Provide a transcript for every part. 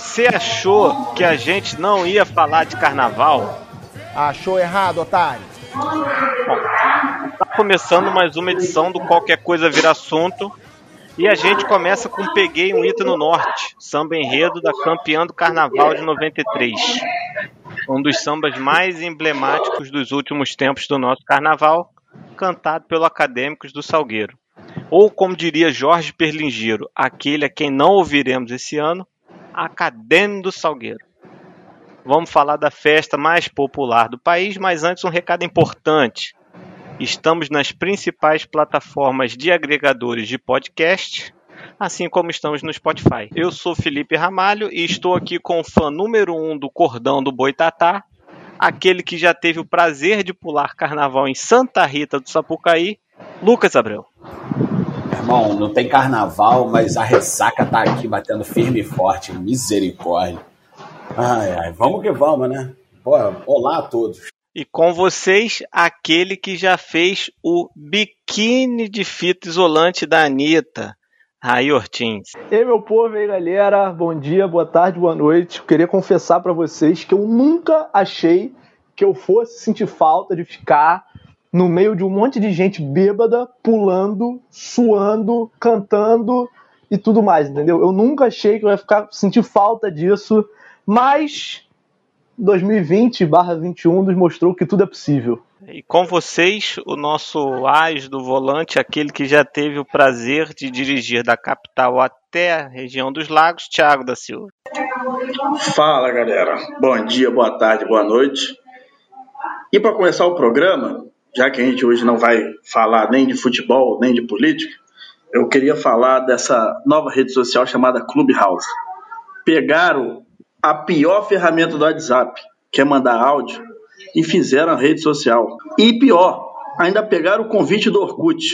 Você achou que a gente não ia falar de carnaval? Achou errado, otário. Bom, tá começando mais uma edição do Qualquer Coisa Vira Assunto. E a gente começa com Peguei um Ita no Norte, samba enredo da campeã do Carnaval de 93. Um dos sambas mais emblemáticos dos últimos tempos do nosso carnaval, cantado pelo Acadêmicos do Salgueiro. Ou, como diria Jorge Perlingeiro, aquele a quem não ouviremos esse ano, Acadêmico do Salgueiro. Vamos falar da festa mais popular do país, mas antes um recado importante. Estamos nas principais plataformas de agregadores de podcast, assim como estamos no Spotify. Eu sou Felipe Ramalho e estou aqui com o fã número um do Cordão do Boitatá, aquele que já teve o prazer de pular carnaval em Santa Rita do Sapucaí, Lucas Abreu. Irmão, não tem carnaval, mas a ressaca tá aqui batendo firme e forte. Misericórdia. Ai, ai, vamos que vamos, né? Pô, olá a todos. E com vocês, aquele que já fez o biquíni de fita isolante da Anitta, Raí Ortins. E meu povo aí, galera, bom dia, boa tarde, boa noite. Eu queria confessar para vocês que eu nunca achei que eu fosse sentir falta de ficar no meio de um monte de gente bêbada, pulando, suando, cantando e tudo mais, entendeu? Eu nunca achei que eu ia ficar sentir falta disso, mas 2020/21 nos mostrou que tudo é possível. E com vocês, o nosso AS do volante, aquele que já teve o prazer de dirigir da capital até a região dos lagos, Thiago da Silva. Fala galera, bom dia, boa tarde, boa noite. E para começar o programa, já que a gente hoje não vai falar nem de futebol, nem de política, eu queria falar dessa nova rede social chamada Clubhouse. Pegaram a pior ferramenta do WhatsApp, que é mandar áudio, e fizeram a rede social. E pior, ainda pegaram o convite do Orkut.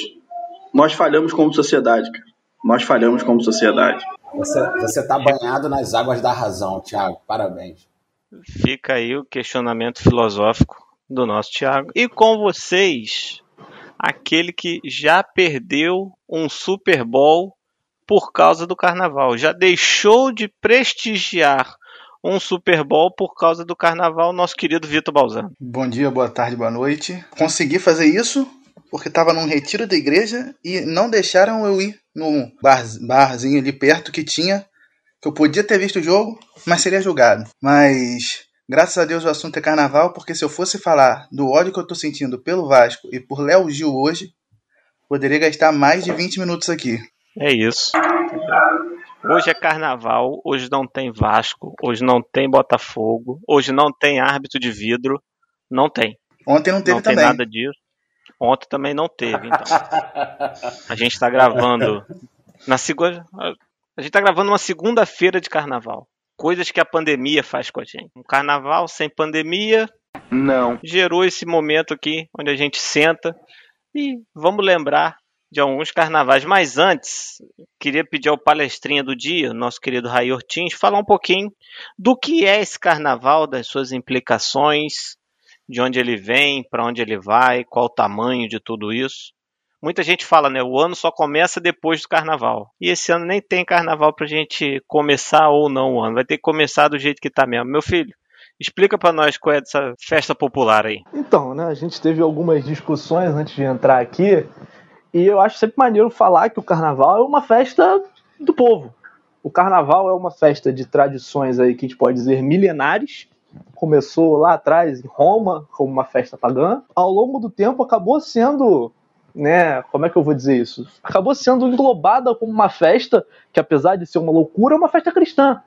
Nós falhamos como sociedade, cara. Nós falhamos como sociedade. Você, você tá banhado nas águas da razão, Thiago. Parabéns. Fica aí o questionamento filosófico do nosso Thiago. E com vocês, aquele que já perdeu um Super Bowl por causa do carnaval. Já deixou de prestigiar um Super Bowl por causa do carnaval, nosso querido Vitor Balzano. Bom dia, boa tarde, boa noite. Consegui fazer isso porque estava num retiro da igreja e não deixaram eu ir no bar, barzinho ali perto que tinha, que eu podia ter visto o jogo, mas seria julgado. Mas graças a Deus o assunto é carnaval, porque se eu fosse falar do ódio que eu tô sentindo pelo Vasco e por Léo Gil hoje, poderia gastar mais de 20 minutos aqui. É isso. Hoje é carnaval, hoje não tem Vasco, hoje não tem Botafogo, hoje não tem árbitro de vidro, não tem. Ontem não teve não também. tem nada disso. Ontem também não teve, então. A gente está gravando na segunda. A gente está gravando uma segunda-feira de carnaval. Coisas que a pandemia faz com a gente. Um carnaval sem pandemia. Não. Gerou esse momento aqui onde a gente senta e vamos lembrar de alguns carnavais. Mas antes, queria pedir ao palestrinha do dia, nosso querido Ray Ortins, falar um pouquinho do que é esse carnaval, das suas implicações, de onde ele vem, para onde ele vai, qual o tamanho de tudo isso. Muita gente fala, né? O ano só começa depois do carnaval. E esse ano nem tem carnaval pra gente começar ou não o ano. Vai ter que começar do jeito que tá mesmo. Meu filho, explica para nós qual é essa festa popular aí. Então, né? A gente teve algumas discussões antes de entrar aqui. E eu acho sempre maneiro falar que o carnaval é uma festa do povo. O carnaval é uma festa de tradições aí que a gente pode dizer milenares. Começou lá atrás em Roma como uma festa pagã. Ao longo do tempo acabou sendo, né, como é que eu vou dizer isso? Acabou sendo englobada como uma festa que apesar de ser uma loucura, é uma festa cristã,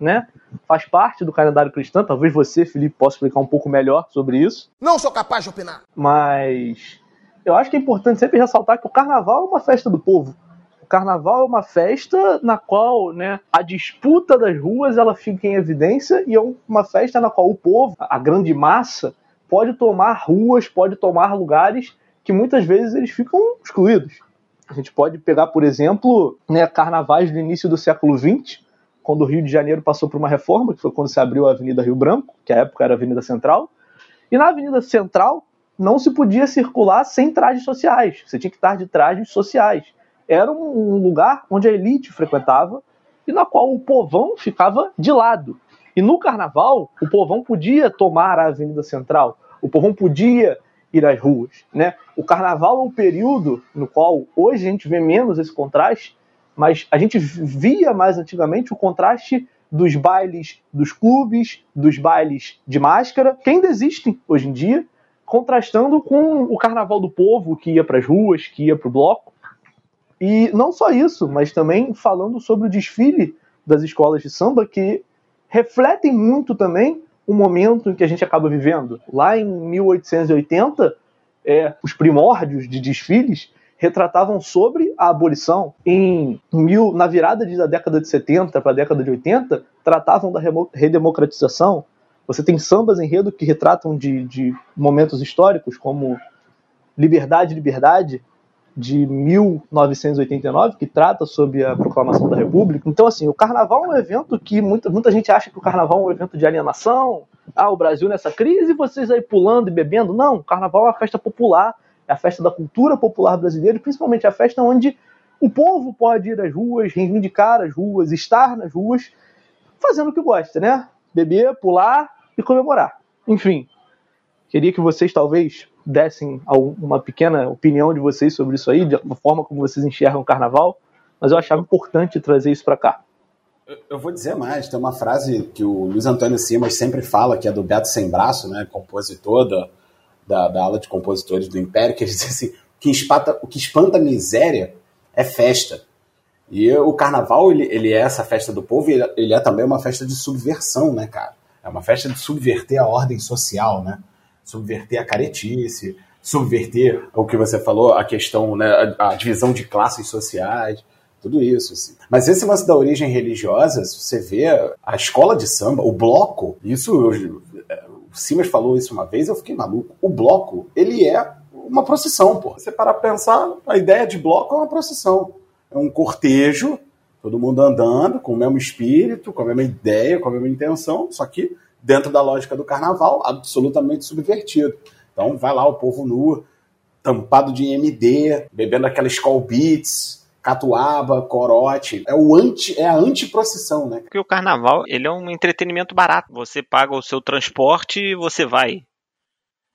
né? Faz parte do calendário cristão. Talvez você, Felipe, possa explicar um pouco melhor sobre isso. Não sou capaz de opinar. Mas eu acho que é importante sempre ressaltar que o carnaval é uma festa do povo. O carnaval é uma festa na qual né, a disputa das ruas ela fica em evidência e é uma festa na qual o povo, a grande massa, pode tomar ruas, pode tomar lugares que muitas vezes eles ficam excluídos. A gente pode pegar, por exemplo, né, carnavais do início do século XX, quando o Rio de Janeiro passou por uma reforma, que foi quando se abriu a Avenida Rio Branco, que à época era a Avenida Central. E na Avenida Central não se podia circular sem trajes sociais. Você tinha que estar de trajes sociais. Era um lugar onde a elite frequentava e na qual o povão ficava de lado. E no carnaval, o povão podia tomar a Avenida Central, o povão podia ir às ruas. Né? O carnaval é um período no qual hoje a gente vê menos esse contraste, mas a gente via mais antigamente o contraste dos bailes dos clubes, dos bailes de máscara, que ainda existem hoje em dia, contrastando com o carnaval do povo que ia para as ruas, que ia para o bloco. E não só isso, mas também falando sobre o desfile das escolas de samba que refletem muito também o momento em que a gente acaba vivendo. Lá em 1880, é, os primórdios de desfiles retratavam sobre a abolição. Em mil, na virada da década de 70 para a década de 80, tratavam da redemocratização. Você tem sambas enredo que retratam de, de momentos históricos, como Liberdade, Liberdade, de 1989, que trata sobre a proclamação da República. Então, assim, o carnaval é um evento que muita, muita gente acha que o carnaval é um evento de alienação. Ah, o Brasil nessa crise, vocês aí pulando e bebendo. Não, o carnaval é uma festa popular, é a festa da cultura popular brasileira, principalmente a festa onde o povo pode ir às ruas, reivindicar as ruas, estar nas ruas, fazendo o que gosta, né? Beber, pular e comemorar. Enfim, queria que vocês talvez dessem uma pequena opinião de vocês sobre isso aí, da forma como vocês enxergam o carnaval, mas eu achava importante trazer isso para cá. Eu vou dizer mais, tem uma frase que o Luiz Antônio Simas sempre fala, que é do Beto Sem Braço, né, compositor da, da, da ala de compositores do Império, que ele diz assim, que espanta, o que espanta a miséria é festa. E o carnaval, ele, ele é essa festa do povo, e ele, ele é também uma festa de subversão, né, cara? É uma festa de subverter a ordem social, né? subverter a caretice, subverter o que você falou, a questão, né, a, a divisão de classes sociais, tudo isso. Assim. Mas esse lance da origem religiosa, você vê a escola de samba, o bloco, isso, eu, o Simas falou isso uma vez, eu fiquei maluco. O bloco, ele é uma procissão, pô. Você parar pra pensar, a ideia de bloco é uma procissão. É um cortejo, todo mundo andando, com o mesmo espírito, com a mesma ideia, com a mesma intenção, só que dentro da lógica do carnaval, absolutamente subvertido. Então vai lá o povo nu, tampado de MD, bebendo aquela Skull Beats, catuaba, corote. É o anti, é a antiprocissão, né? Porque o carnaval, ele é um entretenimento barato. Você paga o seu transporte e você vai.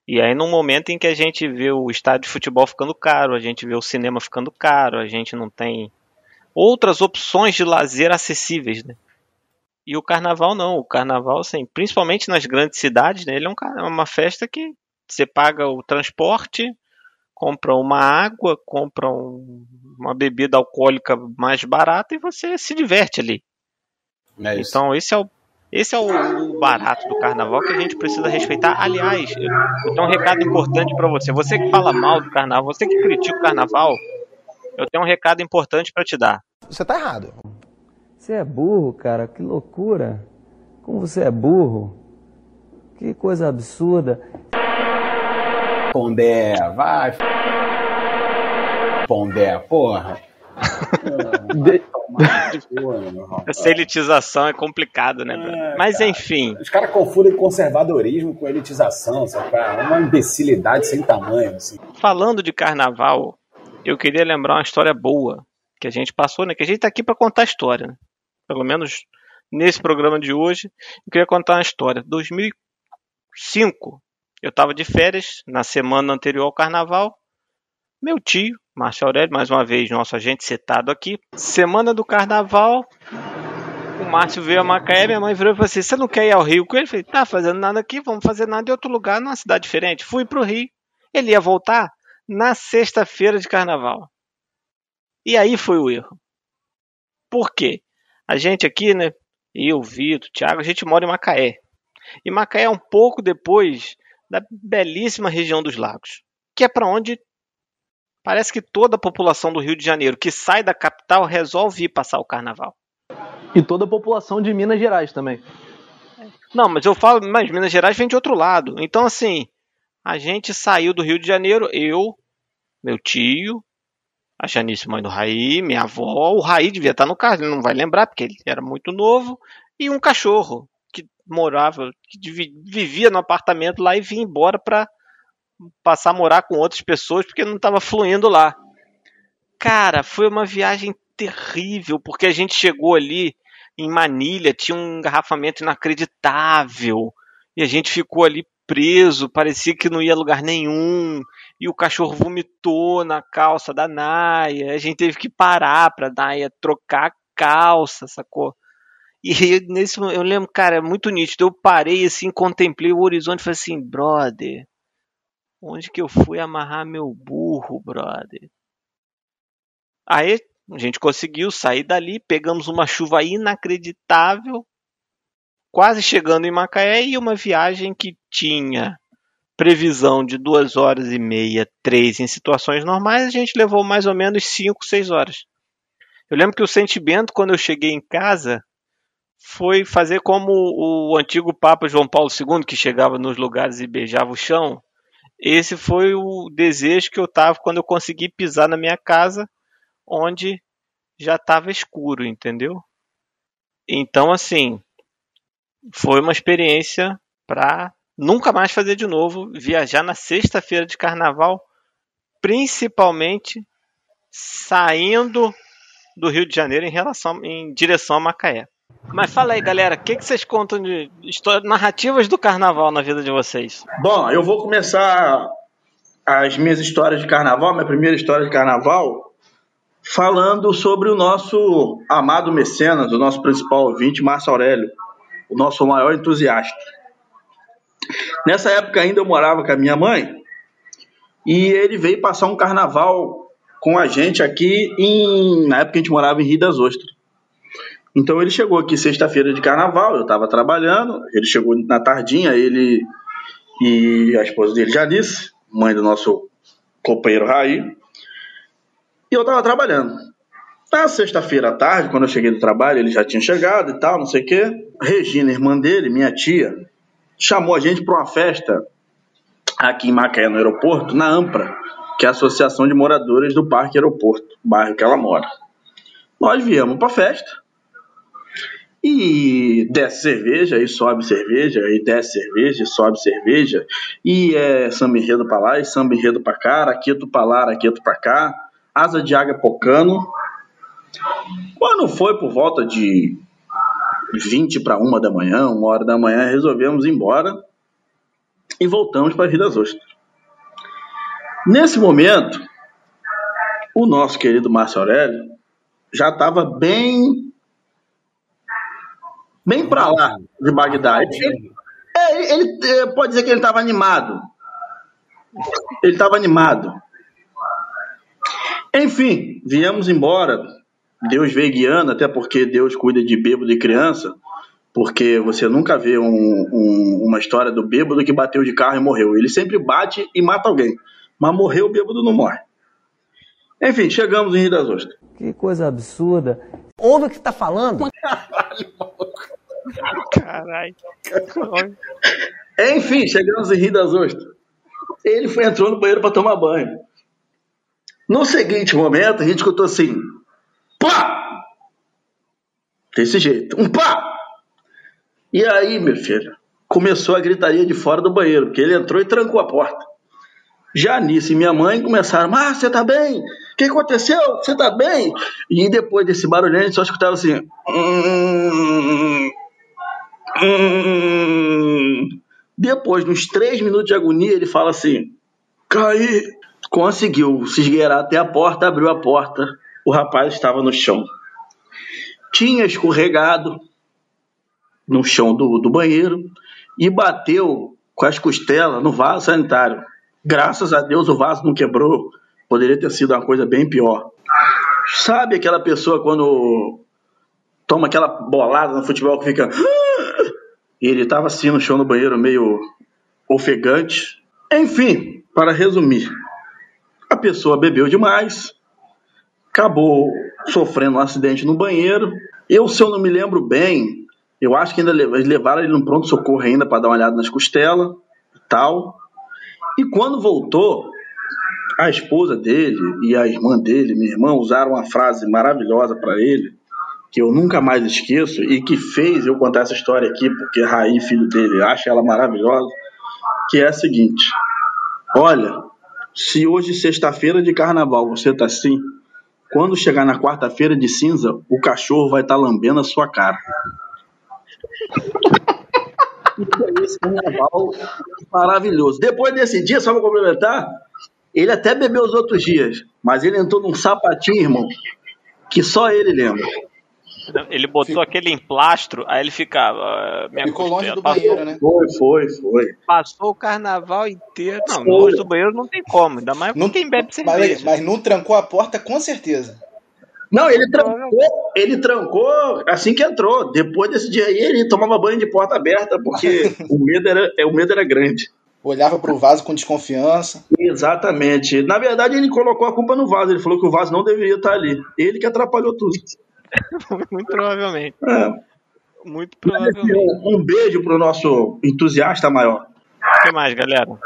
E aí, num momento em que a gente vê o estádio de futebol ficando caro, a gente vê o cinema ficando caro, a gente não tem outras opções de lazer acessíveis, né? E o carnaval não. O carnaval, assim, principalmente nas grandes cidades, né, ele é, um, é uma festa que você paga o transporte, compra uma água, compra um, uma bebida alcoólica mais barata e você se diverte ali. É então esse é o esse é o barato do carnaval que a gente precisa respeitar. Aliás, eu tenho um recado importante para você. Você que fala mal do carnaval, você que critica o carnaval, eu tenho um recado importante para te dar. Você tá errado. Você é burro, cara, que loucura. Como você é burro. Que coisa absurda. Pondé, vai. Pondé, porra. Essa elitização é complicado, né? É, Mas cara, enfim. Os caras confundem conservadorismo com elitização, sabe? É uma imbecilidade sem tamanho. Assim. Falando de carnaval, eu queria lembrar uma história boa que a gente passou, né? Que a gente tá aqui para contar história. Né? pelo menos nesse programa de hoje, eu queria contar uma história. 2005, eu estava de férias, na semana anterior ao carnaval. Meu tio, Márcio Aurélio, mais uma vez, nosso agente citado aqui. Semana do carnaval, o Márcio veio a Macaé, minha mãe virou e falou assim: Você não quer ir ao Rio com ele? Eu falei: Tá fazendo nada aqui, vamos fazer nada em outro lugar, numa cidade diferente. Fui pro Rio. Ele ia voltar na sexta-feira de carnaval. E aí foi o erro. Por quê? A gente aqui, né? Eu, Vitor, Thiago, a gente mora em Macaé. E Macaé é um pouco depois da belíssima região dos lagos, que é para onde parece que toda a população do Rio de Janeiro que sai da capital resolve ir passar o carnaval. E toda a população de Minas Gerais também. Não, mas eu falo, mas Minas Gerais vem de outro lado. Então, assim, a gente saiu do Rio de Janeiro, eu, meu tio, a Janice, mãe do Raí, minha avó, o Raí devia estar no carro, ele não vai lembrar porque ele era muito novo, e um cachorro morava, que vivia no apartamento lá e vinha embora para passar a morar com outras pessoas porque não estava fluindo lá. Cara, foi uma viagem terrível, porque a gente chegou ali em Manilha, tinha um engarrafamento inacreditável, e a gente ficou ali preso, parecia que não ia lugar nenhum, e o cachorro vomitou na calça da Naya, a gente teve que parar pra Naya trocar a calça, sacou? E nesse eu lembro, cara, é muito nítido. Eu parei assim, contemplei o horizonte e falei assim, brother, onde que eu fui amarrar meu burro, brother? Aí a gente conseguiu sair dali, pegamos uma chuva inacreditável, quase chegando em Macaé e uma viagem que tinha previsão de duas horas e meia, três em situações normais, a gente levou mais ou menos cinco, seis horas. Eu lembro que o sentimento quando eu cheguei em casa foi fazer como o antigo Papa João Paulo II, que chegava nos lugares e beijava o chão. Esse foi o desejo que eu tava quando eu consegui pisar na minha casa, onde já estava escuro, entendeu? Então, assim, foi uma experiência para nunca mais fazer de novo, viajar na sexta-feira de carnaval, principalmente saindo do Rio de Janeiro em relação em direção a Macaé. Mas fala aí, galera, o que, que vocês contam de história, narrativas do carnaval na vida de vocês? Bom, eu vou começar as minhas histórias de carnaval, minha primeira história de carnaval, falando sobre o nosso amado mecenas, o nosso principal ouvinte, Márcio Aurélio, o nosso maior entusiasta. Nessa época ainda eu morava com a minha mãe e ele veio passar um carnaval com a gente aqui em, na época a gente morava em Rio das Ostras. Então ele chegou aqui sexta-feira de carnaval, eu estava trabalhando, ele chegou na tardinha, ele e a esposa dele, Janice, mãe do nosso companheiro Raí, e eu estava trabalhando. Na sexta-feira à tarde, quando eu cheguei do trabalho, ele já tinha chegado e tal, não sei o quê. Regina, irmã dele, minha tia, chamou a gente para uma festa aqui em Macaé, no aeroporto, na AMPRA, que é a Associação de Moradores do Parque Aeroporto, bairro que ela mora. Nós viemos para a festa, e desce cerveja, e sobe cerveja, e desce cerveja, e sobe cerveja, e é samba enredo pra lá, e samba enredo pra cá, araqueto pra lá, araqueto pra cá, asa de águia pocando. Quando foi por volta de 20 para uma da manhã, uma hora da manhã, resolvemos ir embora e voltamos para Rio das Ostras. Nesse momento, o nosso querido Márcio Aurélio já estava bem bem para lá de Bagdá. Ele, é, ele, ele, é, pode dizer que ele estava animado. Ele estava animado. Enfim, viemos embora. Deus veio guiando, até porque Deus cuida de bêbado e criança. Porque você nunca vê um, um, uma história do bêbado que bateu de carro e morreu. Ele sempre bate e mata alguém. Mas morreu, o bêbado não morre. Enfim, chegamos em Rio das Ostras. Que coisa absurda. Ouve o que você tá falando? Caralho. Enfim, chegamos em Rio das Ostras. Ele foi entrou no banheiro para tomar banho. No seguinte momento, a gente escutou assim: pá! Desse jeito, um pá! E aí, meu filho, começou a gritaria de fora do banheiro, porque ele entrou e trancou a porta. Janice e minha mãe começaram: Ah, você tá bem? O que aconteceu? Você tá bem? E depois desse barulho, a gente só escutava assim: hum, hum. Depois, nos três minutos de agonia, ele fala assim: Caí. Conseguiu se esgueirar até a porta, abriu a porta. O rapaz estava no chão. Tinha escorregado no chão do, do banheiro e bateu com as costelas no vaso sanitário. Graças a Deus o vaso não quebrou. Poderia ter sido uma coisa bem pior. Sabe aquela pessoa quando toma aquela bolada no futebol que fica. Ele estava assim no chão no banheiro, meio ofegante. Enfim, para resumir, a pessoa bebeu demais, acabou sofrendo um acidente no banheiro. Eu, se eu não me lembro bem, eu acho que ainda levaram ele no pronto-socorro ainda para dar uma olhada nas costelas e tal. E quando voltou, a esposa dele e a irmã dele, minha irmã, usaram uma frase maravilhosa para ele, que eu nunca mais esqueço e que fez eu contar essa história aqui, porque Raí, filho dele, acha ela maravilhosa, que é a seguinte: Olha, se hoje, sexta-feira de carnaval, você tá assim, quando chegar na quarta-feira de cinza, o cachorro vai estar lambendo a sua cara. Esse carnaval maravilhoso. Depois desse dia, só para complementar, ele até bebeu os outros dias, mas ele entrou num sapatinho, irmão, que só ele lembra. Ele botou aquele emplastro, aí ele ficava. ah, minha Ficou longe costela do passou- banheiro, né? Foi, foi, foi. Passou o carnaval inteiro. Não, Foi. longe do banheiro não tem como, ainda mais Não- quem bebe Mas, cerveja. mas não trancou a porta, com certeza. Não, ele trancou, ele trancou assim que entrou. Depois desse dia aí, ele tomava banho de porta aberta, porque o medo era, é, o medo era grande. Olhava pro vaso com desconfiança. Exatamente. Na verdade, ele colocou a culpa no vaso. Ele falou que o vaso não deveria estar ali. Ele que atrapalhou tudo. Muito provavelmente. É. Muito provavelmente. Um beijo pro nosso entusiasta maior. O que mais, galera? O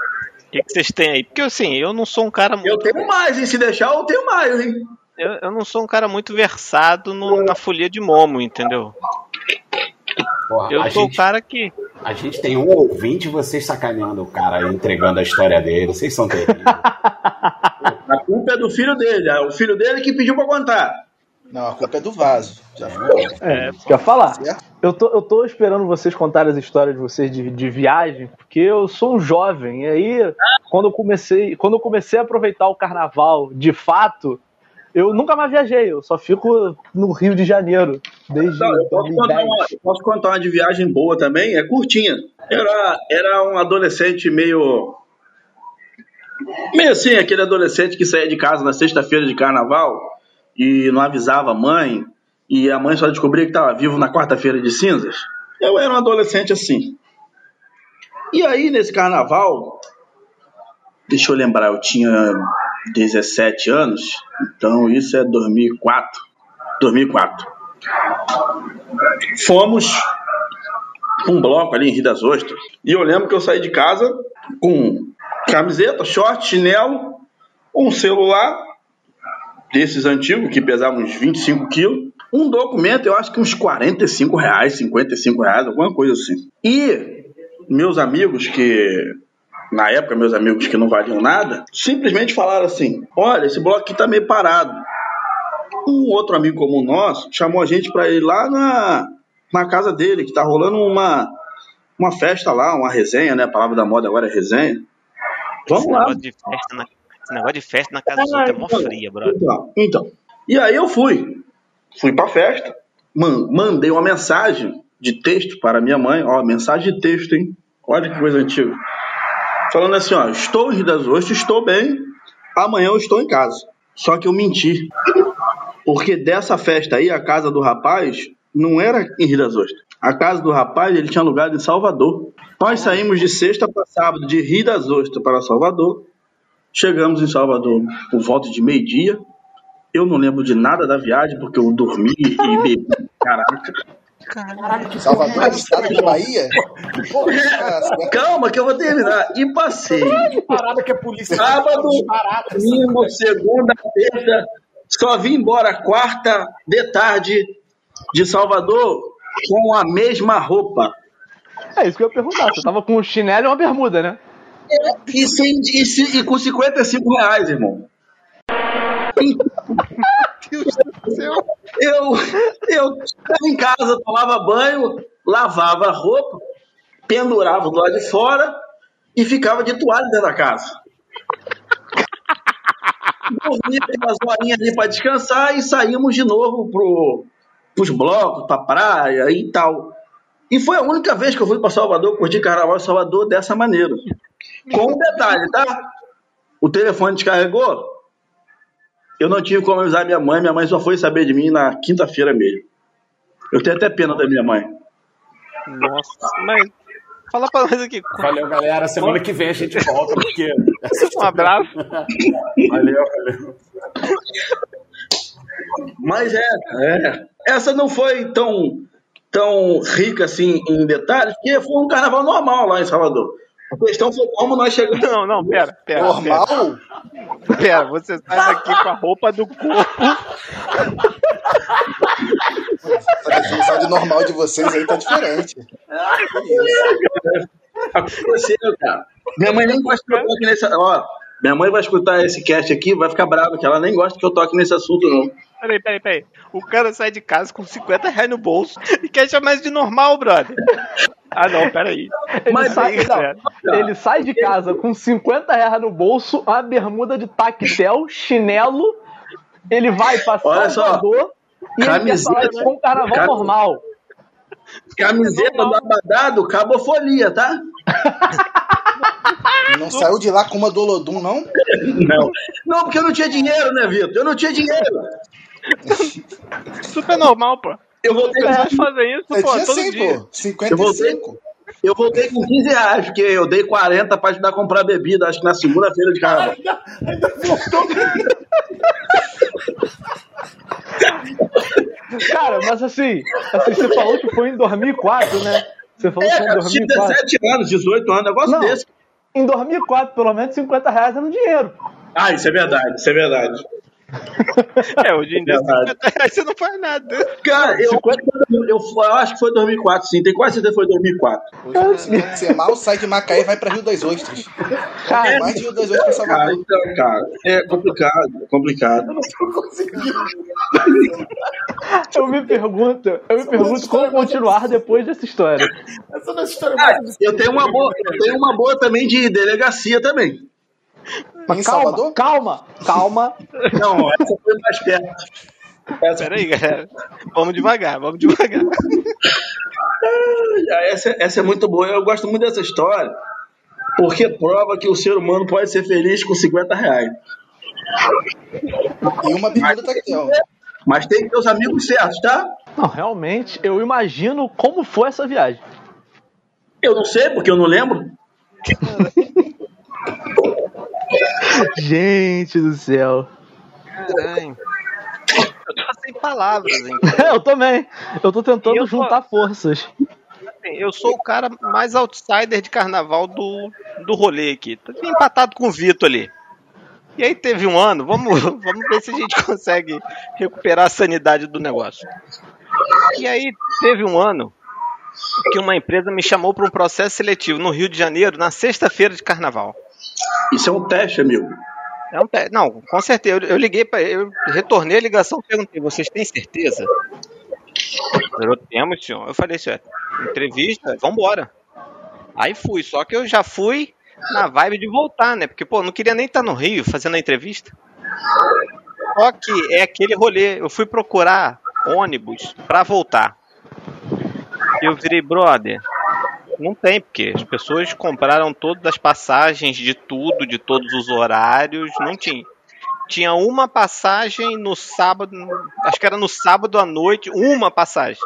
que, que vocês têm aí? Porque assim, eu não sou um cara Eu muito. tenho mais, hein? Se deixar, eu tenho mais, hein? Eu, eu não sou um cara muito versado no- na folia de Momo, entendeu? Porra, Eu sou o cara que. a gente tem um ouvinte, vocês sacaneando o cara aí, entregando a história dele. Vocês são terríveis. A culpa é do filho dele. É o filho dele que pediu pra contar. Não, a culpa é do vaso. Já viu? É, isso que eu ia falar. Eu tô, eu tô esperando vocês contarem as histórias de vocês de, de viagem, porque eu sou um jovem. E aí, quando eu comecei, quando eu comecei a aproveitar o carnaval de fato, eu nunca mais viajei, eu só fico no Rio de Janeiro. Desde Não, eu posso contar, 2010. uma, posso contar uma de viagem boa também, é curtinha. Era, era um adolescente meio. Meio assim, aquele adolescente que saía de casa na sexta-feira de carnaval e não avisava a mãe, e a mãe só descobria que estava vivo na quarta-feira de cinzas. Eu era um adolescente assim. E aí, nesse carnaval, deixa eu lembrar, eu tinha 17 anos, então isso é 2004. 2004 fomos um bloco ali em Rio das Ostras. E eu lembro que eu saí de casa com camiseta, short, chinelo, um celular desses antigos que pesavam uns 25 quilos, um documento, eu acho que uns 45 reais, 55 reais, alguma coisa assim. E meus amigos que na época, meus amigos que não valiam nada, simplesmente falaram assim: olha, esse bloco aqui tá meio parado um outro amigo comum nosso chamou a gente para ir lá na, na casa dele, que tá rolando uma, uma festa lá, uma resenha, né? A palavra da moda agora é resenha. Vamos Esse lá. de festa na, esse negócio de festa na casa dos outros é mó fria, brother. Então, então. E aí eu fui. Fui pra festa, man- mandei uma mensagem de texto para minha mãe. Ó, mensagem de texto, hein? Olha que coisa antiga. Falando assim, ó, estou em Rio das Ostras, estou bem, amanhã eu estou em casa. Só que eu menti. Porque dessa festa aí, a casa do rapaz não era em Rio das Ostras. A casa do rapaz, ele tinha alugado em Salvador. Nós saímos de sexta para sábado, de Rio das Ostras para Salvador. Chegamos em Salvador por volta de meio-dia. Eu não lembro de nada da viagem, porque eu dormi e bebi. Caraca. Salvador é do estado da Bahia? Nossa, Calma que eu vou terminar. E passei. Parada que a polícia. Sábado, domingo, segunda, terça. Só vim embora quarta de tarde de Salvador com a mesma roupa. É isso que eu ia perguntar. Você tava com um chinelo e uma bermuda, né? E, sem, e, e com 55 reais, irmão. Eu, eu estava em casa, tomava banho, lavava roupa, pendurava do lado de fora e ficava de toalha dentro da casa. Dormia umas horinhas ali para descansar e saímos de novo pro, pros blocos, pra praia e tal. E foi a única vez que eu fui para Salvador, curtir carnaval em Salvador dessa maneira. Com um detalhe, tá? O telefone descarregou. Eu não tive como avisar minha mãe, minha mãe só foi saber de mim na quinta-feira mesmo. Eu tenho até pena da minha mãe. Nossa, mas. Fala pra nós aqui. Valeu, galera. Semana que vem a gente volta, porque. Um abraço. Valeu, valeu. Mas é, é. Essa não foi tão, tão rica assim em detalhes, porque foi um carnaval normal lá em Salvador. A questão foi como nós chegamos. Não, não, pera, pera. normal? Pera, pera. você sai daqui com a roupa do corpo. A definição de normal de vocês aí tá diferente. Aconteceu, cara. Minha mãe nem gostou aqui nesse. Ó, Minha mãe vai escutar esse cast aqui, vai ficar brava, que ela nem gosta que eu toque nesse assunto, não. Peraí, peraí, peraí. O cara sai de casa com 50 reais no bolso e quer chamar isso de normal, brother. Ah, não, peraí. Ele, Mas sai, aí, não, ele sai de casa com 50 reais no bolso, uma bermuda de tactel, chinelo. Ele vai pra Olha só, Salvador e ele quer camiseta, falar isso com um carnaval cam- normal. Camiseta do Abadado, cabofolia, tá? Não saiu de lá com uma Dolodum, não? Não. Não, porque eu não tinha dinheiro, né, Vitor? Eu não tinha dinheiro. Super normal, pô. Eu voltei, pessoas fazem isso, pô, todo dia. pô. 55. eu voltei com 15 reais, porque eu dei 40 pra ajudar a comprar bebida, acho que na segunda-feira de carnaval. Cara, mas assim, assim, você falou que foi em 2004, né? Você falou que É, foi em cara, eu tinha 2004. 17 anos, 18 anos, negócio Não. desse. Em 2004, pelo menos 50 reais era um dinheiro. Ah, isso é verdade, isso é verdade. É, hoje em dia Verdade. 50 reais você não faz nada. Cara, eu, 50 eu, eu acho que foi 2004, sim. Tem quase certeza que foi 2004. Hoje, né, você mal sai de Macaé e vai pra Rio das Ostras. Cara, É mais de Rio das Ostras pra Salvador. então, cara, é complicado, é complicado. eu me pergunto, eu me pergunto como continuar depois dessa história. Essa não é história Ah, mais eu tenho uma boa, eu tenho uma boa também de delegacia também. Em Mas Salvador? calma, calma, calma. Não, essa foi mais perto. Essa, Peraí, galera. Vamos devagar, vamos devagar. essa, essa é muito boa. Eu gosto muito dessa história. Porque prova que o ser humano pode ser feliz com 50 reais. E uma bermuda tactel. Mas tem que ter os amigos certos, tá? Não, realmente, eu imagino como foi essa viagem. Eu não sei, porque eu não lembro. Gente do céu. Caralho. Eu tô sem palavras, hein? eu também. Eu tô tentando eu tô- juntar forças. Assim, Eu sou o cara mais outsider de carnaval do, do rolê aqui. Tô empatado com o Vitor ali. E aí teve um ano, vamos, vamos ver se a gente consegue recuperar a sanidade do negócio. E aí teve um ano que uma empresa me chamou para um processo seletivo no Rio de Janeiro na sexta-feira de carnaval. Isso é um teste, amigo. É um te- Não, com certeza. Eu, eu liguei para eu retornei a ligação e perguntei: vocês têm certeza? Eu temos, senhor. Eu falei, senhor, entrevista, vambora. Aí fui, só que eu já fui na vibe de voltar, né? Porque, pô, não queria nem estar no Rio fazendo a entrevista. Só que é aquele rolê. Eu fui procurar ônibus pra voltar. Eu virei, brother, não tem, porque as pessoas compraram todas as passagens de tudo, de todos os horários, não tinha. Tinha uma passagem no sábado, acho que era no sábado à noite, uma passagem.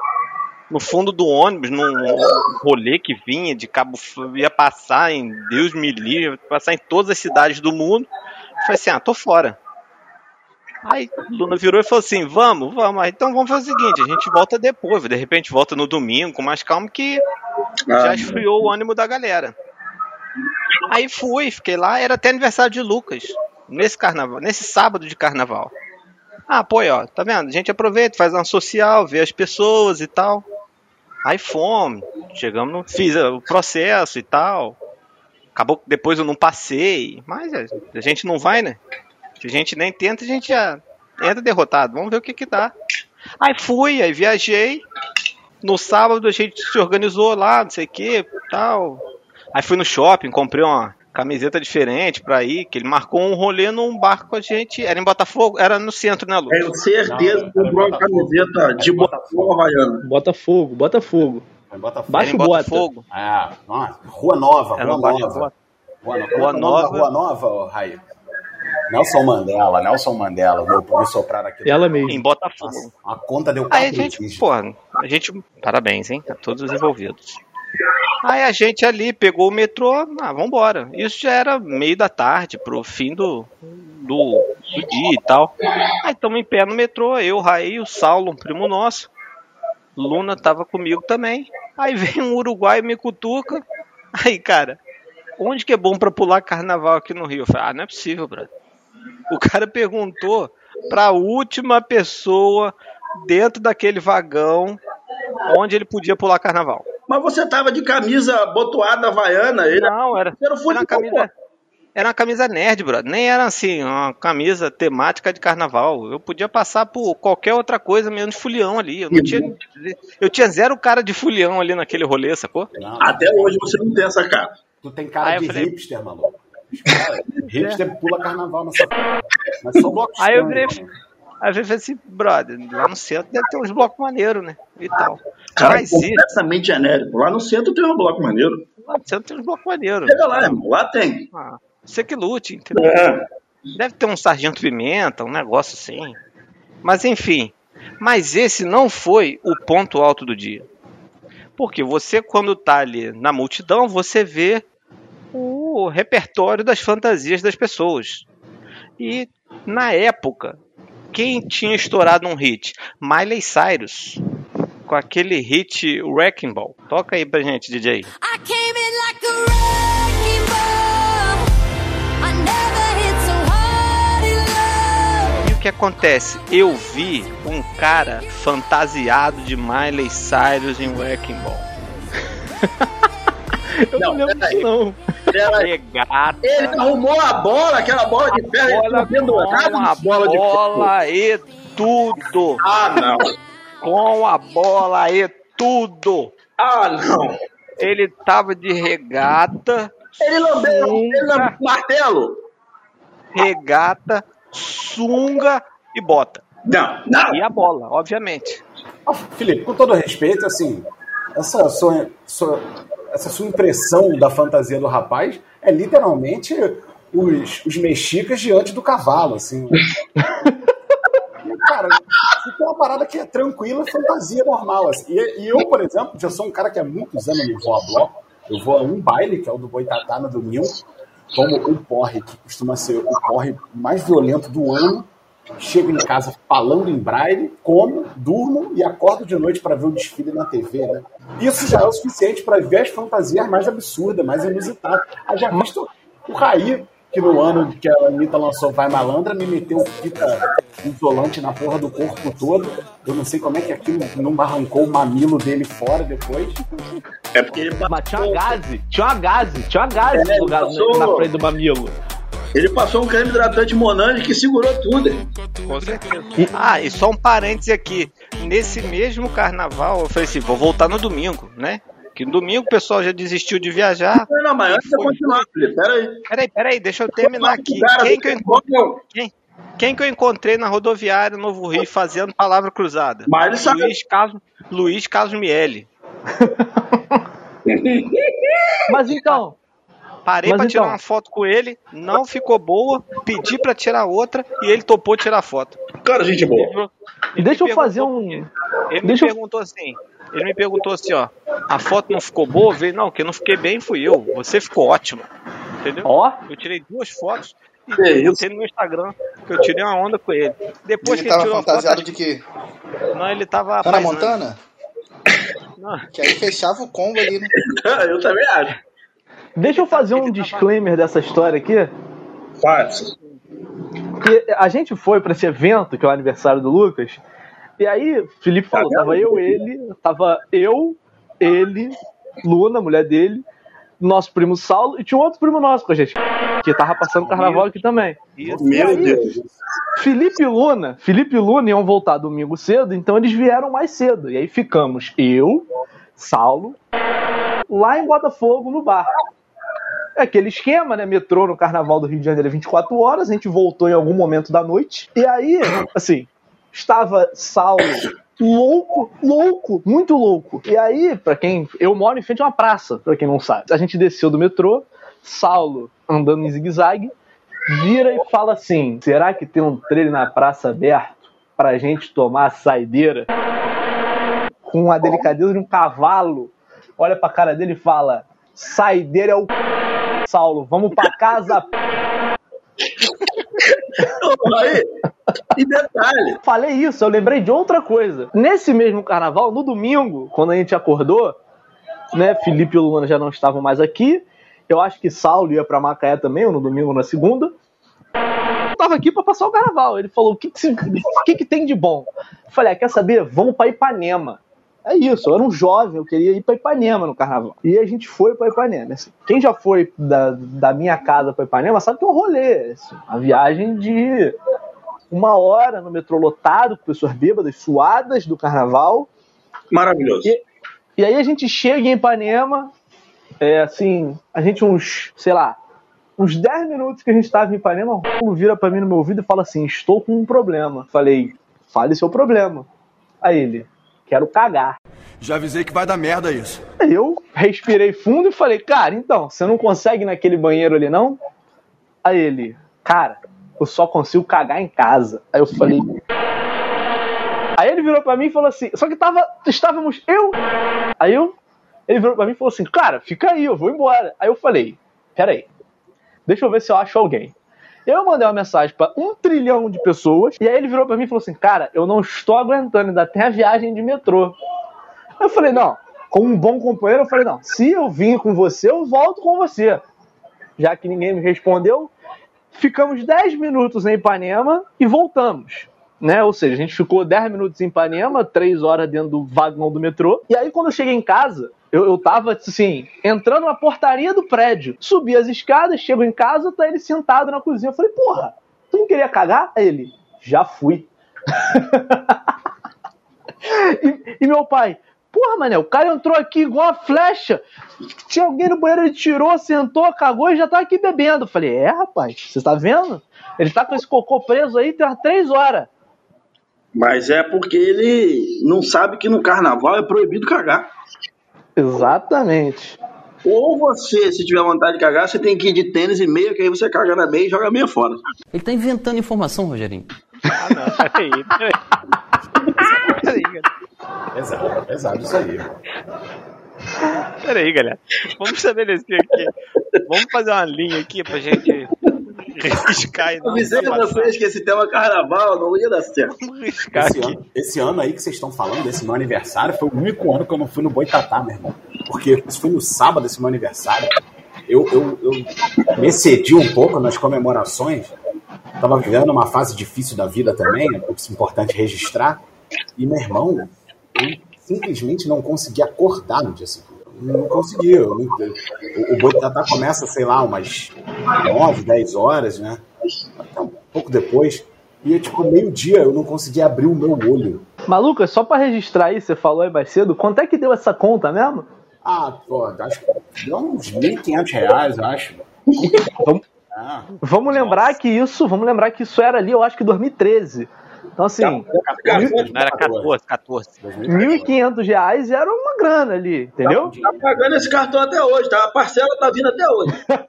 No fundo do ônibus, num rolê que vinha de Cabo Frio, ia passar em Deus me livre, passar em todas as cidades do mundo. Falei assim: ah, tô fora. Aí Luna virou e falou assim: vamos, vamos. Aí, Então vamos fazer o seguinte: a gente volta depois, de repente volta no domingo com mais calma, que já Ah, esfriou o ânimo da galera. Aí fui, fiquei lá, era até aniversário de Lucas, nesse carnaval, nesse sábado de carnaval. Ah, pô, ó, tá vendo? A gente aproveita, faz uma social, vê as pessoas e tal. Aí fomos, chegamos, no, fiz o processo e tal. Acabou que depois eu não passei, mas a a gente não vai, né? Se a gente nem tenta, a gente já entra derrotado. Vamos ver o que que dá. Aí fui, aí viajei. No sábado a gente se organizou lá, não sei o que, tal. Aí fui no shopping, comprei uma camiseta diferente pra ir, que ele marcou um rolê num barco com a gente. Era em Botafogo? Era no centro, né, Lu? Tenho certeza que comprou uma camiseta de Botafogo Havaiana. Botafogo, Botafogo. Em Botafogo. Baixo Era. Botafogo. É, nossa, Rua Nova, Era Rua Nova. Rua, Nova. Rua Nova. Rua Nova, ô, Raí? Nelson Mandela, Nelson Mandela. Vou, vou soprar aqui. Ela mesmo. Em Botafogo. A conta deu Aí a gente, porra, a gente, parabéns, hein, a todos os envolvidos. Aí a gente ali pegou o metrô, ah, vambora. Isso já era meio da tarde, pro fim do, do, do dia e tal. Aí estamos em pé no metrô, eu, Raí, o Saulo, um primo nosso. Luna tava comigo também. Aí vem um uruguaio me cutuca. Aí, cara, onde que é bom pra pular carnaval aqui no Rio? Eu falei, ah, não é possível, brother. O cara perguntou pra última pessoa dentro daquele vagão onde ele podia pular carnaval. Mas você tava de camisa botoada havaiana, ele Não, era, era era uma camisa. era uma camisa nerd, brother. Nem era assim, uma camisa temática de carnaval. Eu podia passar por qualquer outra coisa menos fulião ali. Eu, não tinha, eu tinha zero cara de fulião ali naquele rolê, sacou? Até hoje você não tem essa cara. Tu tem cara Aí de falei- hipster, maluco. Cara, hipster pula carnaval nessa porra. Mas só bloco Aí eu virei-? Aí eu falei assim, brother, lá no centro deve ter uns blocos maneiros, né? E tal. Cara, Mas isso, completamente genérico. Lá no centro tem um bloco maneiro. lá no centro tem uns blocos maneiros. Chega lá, irmão. Lá tem. Ah, você que lute, entendeu? É. Deve ter um sargento pimenta, um negócio assim. Mas enfim. Mas esse não foi o ponto alto do dia. Porque você, quando tá ali na multidão, você vê o repertório das fantasias das pessoas. E na época, quem tinha estourado um hit? Miley Cyrus. Com aquele hit Wrecking Ball. Toca aí pra gente, DJ. I que acontece? Eu vi um cara fantasiado de Miley Cyrus em Wrecking Ball. Eu não, Não, lembro disso, não. Peraí. Regata. Ele arrumou a bola, aquela bola de ferro, ele Bola ficou pendurado com a na bola de bola e tudo. Ah, não. Com a bola e tudo. Ah, não. Ele tava de regata, Ele lambeu, ele lambeu o martelo. regata, sunga e bota. Não, não. E a bola, obviamente. Ah, Felipe, com todo respeito, assim, essa sua, sua- essa sua impressão da fantasia do rapaz é literalmente os, os mexicas diante do cavalo, assim. Cara, isso é uma parada que é tranquila, fantasia normal. Assim. E, e eu, por exemplo, já sou um cara que há muitos anos não vou a bloco. Eu vou a um baile, que é o do Boitatá no domingo. Tomo o porre, que costuma ser o porre mais violento do ano. Chego em casa falando em braille, como, durmo e acordo de noite para ver o desfile na TV, né? Isso já é o suficiente para ver as fantasias mais absurdas, mais inusitadas. Ah, já visto o Raí, que no ano que a Anitta lançou Vai Malandra, me meteu fita isolante na porra do corpo todo. Eu não sei como é que aquilo não arrancou o mamilo dele fora depois. É porque ele Mas tinha uma gaze, tinha uma gaze, tinha uma gaze É, no lugar, passou. na frente do mamilo. Ele passou um creme hidratante Monange que segurou tudo. Com certeza. Ah, e só um parêntese aqui. Nesse mesmo carnaval, eu falei assim, vou voltar no domingo, né? Que no domingo o pessoal já desistiu de viajar. Não, não, mas antes de continuar, Felipe, peraí. Peraí, peraí, deixa eu terminar aqui. Cara, Quem que eu, enco- não. quem, quem que eu encontrei na rodoviária Novo Rio fazendo palavra cruzada? Mas ele sabe. Luiz Carlos, Luiz Carlos Miele. Mas então, Parei Mas pra tirar então- uma foto com ele, não ficou boa, pedi pra tirar outra e ele topou tirar foto. Cara, gente boa. Ele e deixa eu fazer um. quê. Ele Deixa me eu- perguntou assim, ele me perguntou assim, ó, a foto não ficou boa? Eu falei, não, que eu não fiquei bem fui eu, você ficou ótimo. Entendeu? Ó, Eu tirei duas fotos e Que botei no meu Instagram, que eu tirei uma onda com ele. Depois Ele que ele tava tirou a foto, fantasiado de que- não, ele tava Hannah paisando. Montana? Não. Que aí fechava o combo ali, né? Eu também acho. deixa eu fazer um disclaimer dessa história aqui. Faz. que a gente foi pra esse evento, que é o aniversário do Lucas, e aí o Felipe falou, tava eu, ele, tava eu, ele, Luna, mulher dele, nosso primo Saulo, e tinha um outro primo nosso com a gente, que tava passando carnaval aqui também. Meu aí? Deus. Felipe e Luna, Felipe e Luna iam voltar domingo cedo, então eles vieram mais cedo. E aí ficamos eu, Saulo, lá em Botafogo, no bar. É aquele esquema, né? Metrô no Carnaval do Rio de Janeiro é 24 horas, a gente voltou em algum momento da noite. E aí, assim, estava Saulo louco, louco, muito louco. E aí, pra quem. Eu moro em frente a uma praça, pra quem não sabe. A gente desceu do metrô, Saulo andando em zigue-zague, vira e fala assim: será que tem um trailer na praça aberto pra gente tomar a saideira? Com a delicadeza de um cavalo. Olha pra cara dele e fala: saideira é o. Saulo, vamos pra casa. Aí, e detalhe, Falei isso, eu lembrei de outra coisa. Nesse mesmo carnaval, no domingo, quando a gente acordou, né, Felipe e Luana já não estavam mais aqui. Eu acho que Saulo ia pra Macaé também, ou no domingo ou na segunda. Eu tava aqui pra passar o carnaval. Ele falou: o que que, que, que tem de bom? Eu falei: ah, quer saber? Vamos pra Ipanema. é isso, eu era um jovem, eu queria ir pra Ipanema no carnaval. E a gente foi pra Ipanema. Assim, quem já foi da, da minha casa pra Ipanema sabe que é um rolê. Assim, uma viagem de uma hora no metrô lotado, com pessoas bêbadas, suadas do carnaval. Maravilhoso. E, e aí a gente chega em Ipanema, é assim, a gente uns, sei lá, uns 10 minutos que a gente tava em Ipanema, o Rômulo vira pra mim no meu ouvido e fala assim: Estou com um problema. Falei, fale seu problema. Aí ele, quero cagar. Já avisei que vai dar merda isso. Aí eu respirei fundo e falei, cara, então, você não consegue ir naquele banheiro ali, não? Aí ele, cara, eu só consigo cagar em casa. Aí eu falei. Aí ele virou pra mim e falou assim, só que tava, estávamos eu. Aí eu, ele virou pra mim e falou assim, cara, fica aí, eu vou embora. Aí eu falei, peraí, deixa eu ver se eu acho alguém. Eu mandei uma mensagem pra um trilhão de pessoas, e aí ele virou pra mim e falou assim, cara, eu não estou aguentando, ainda tem a viagem de metrô. Eu falei, não, como um bom companheiro, eu falei, não, se eu vim com você, eu volto com você. Já que ninguém me respondeu, ficamos 10 minutos em Ipanema e voltamos. Né? Ou seja, a gente ficou 10 minutos em Ipanema, 3 horas dentro do vagão do metrô. E aí, quando eu cheguei em casa, eu, eu tava, assim, entrando na portaria do prédio. Subi as escadas, chego em casa, tá ele sentado na cozinha. Eu falei, porra, tu não queria cagar? Aí ele, já fui. e, e meu pai, porra, mané, o cara entrou aqui igual a flecha. Tinha alguém no banheiro, ele tirou, sentou, cagou e já tá aqui bebendo. Eu falei, é, rapaz, você tá vendo? Ele tá com esse cocô preso aí tem umas três horas. Mas é porque ele não sabe que no carnaval é proibido cagar. Exatamente. Ou você, se tiver vontade de cagar, você tem que ir de tênis e meia, que aí você caga na meia e joga a meia fora. Ele tá inventando informação, Rogerinho. Ah, não, peraí, peraí. Pesado, pesado isso aí. Peraí, galera. Vamos estabelecer aqui. Vamos fazer uma linha aqui pra gente riscar e Eu não avisei a vocês que esse tema carnaval não ia dar certo. Vamos riscar Esse aqui. ano, esse ano aí que vocês estão falando, desse meu aniversário, foi o único ano que eu não fui no Boitatá, meu irmão. Porque isso foi no sábado, esse meu aniversário. Eu, eu, eu me excedi um pouco nas comemorações. Tava vivendo uma fase difícil da vida também, é importante registrar. E, meu irmão, eu simplesmente não consegui acordar no dia seguinte. Não consegui. eu não- o, o Boitatá começa, sei lá, umas 9, 10 horas, né? Até um pouco depois. E, tipo, meio-dia eu não conseguia abrir o meu olho. Maluca, só pra registrar aí, você falou aí mais cedo, quanto é que deu essa conta mesmo? Ah, pô, acho que deu uns 1.500 reais, acho. Vamos- Ah, Vamos lembrar que isso, vamos lembrar que isso era ali, eu acho que 2013. Então assim, Não, era 14, 14. 1.500 reais era uma grana ali, entendeu? Tá pagando esse cartão até hoje, tá? A parcela tá vindo até hoje.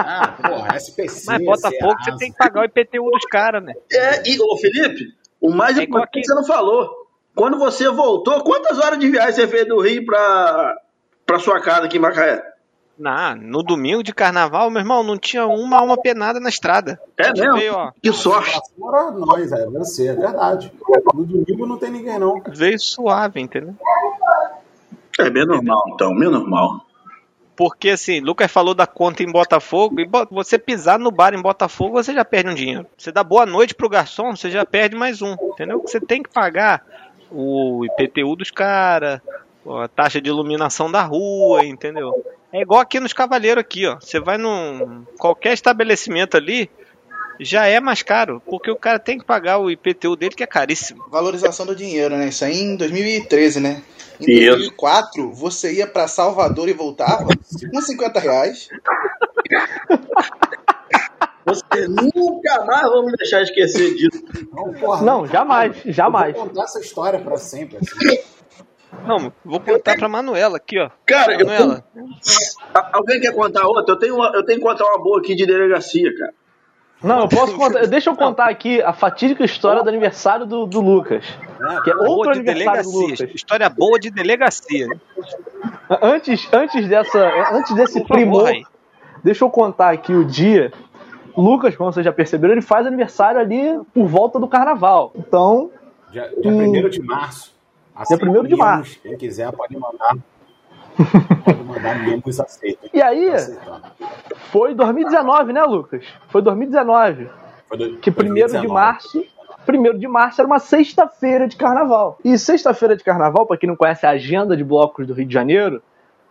Ah, porra, SPC. Mas Botafogo você tem que pagar o IPTU dos caras, né? É, e, ô Felipe, o mais É importante aqui. você não falou. Quando você voltou, quantas horas de viagem você fez do Rio pra, pra sua casa aqui em Macaé? Não, no domingo de carnaval, meu irmão, não tinha uma alma penada na estrada. É mesmo? Veio, ó, Que sorte. Fora nós, é você, é verdade. No domingo não tem ninguém, não. veio suave, entendeu? É bem normal, então, bem normal. Porque assim, Lucas falou da conta em Botafogo, e você pisar no bar em Botafogo, você já perde um dinheiro. Você dá boa noite pro garçom, você já perde mais um, entendeu? Você tem que pagar o IPTU dos caras, a taxa de iluminação da rua, entendeu? É igual aqui nos Cavaleiros aqui, ó. Você vai num qualquer estabelecimento ali, já é mais caro, porque o cara tem que pagar o IPTU dele que é caríssimo. Valorização do dinheiro, né? Isso aí em 2013, né? Em Isso. 2004, você ia pra Salvador e voltava com 50 reais. Você nunca mais vamos deixar esquecer disso. Não, porra, Não, jamais, jamais. Eu vou contar essa história pra sempre. Assim. Não, vou contar pra Manuela aqui, ó. Cara, eu Manuela, A- Alguém quer contar outra? Eu tenho, uma- eu tenho que contar uma boa aqui de delegacia, cara. Não, eu posso contar. Deixa eu contar aqui a fatídica história do aniversário do, do Lucas. Que é outro boa de aniversário do delegacia. Lucas. História boa de delegacia. né? Antes, antes, dessa, antes desse Por primor, deixa eu contar aqui o dia. Lucas, como vocês já perceberam, ele faz aniversário ali por volta do carnaval. Então, Dia, dia 1 de março. Dia 1º de março. Quem quiser pode mandar. Pode mandar membros aceitos. E aí? Aceitando. foi 2019, né, Lucas? Foi 2019. Foi do- Que primeiro de 2019. março 1 de março era uma sexta-feira de carnaval. E sexta-feira de carnaval, para quem não conhece a agenda de blocos do Rio de Janeiro,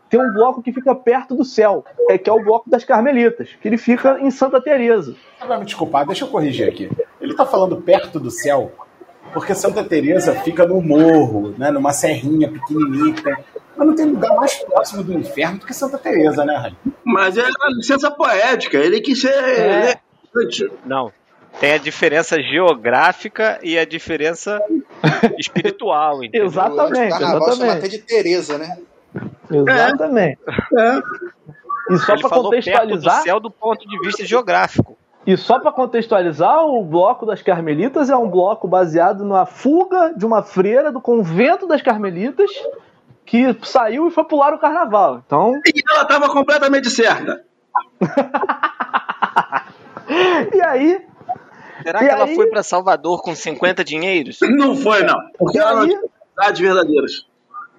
tem um bloco que fica perto do céu, é que é o bloco das Carmelitas, que ele fica em Santa Teresa. Você vai me desculpar, deixa eu corrigir aqui. Ele tá falando perto do céu, porque Santa Teresa fica no morro, né, numa serrinha pequenininha que tem. Mas não tem lugar mais próximo do inferno do que Santa Teresa, né, Rani? Mas é a licença poética, ele quis ser. É. Não. Tem a diferença geográfica e a diferença espiritual, entendeu? Exatamente, Carnaval chama até exatamente. de Tereza, né? Exatamente. É. E só para falou perto do contextualizar, céu do ponto de vista geográfico. E só para contextualizar, o bloco das Carmelitas é um bloco baseado na fuga de uma freira do convento das Carmelitas que saiu e foi pular o carnaval. Então, E ela estava completamente certa. e aí, Será E que ela aí? foi pra Salvador com 50 dinheiros? Não foi, não. Porque E ela não tinha verdadeiras.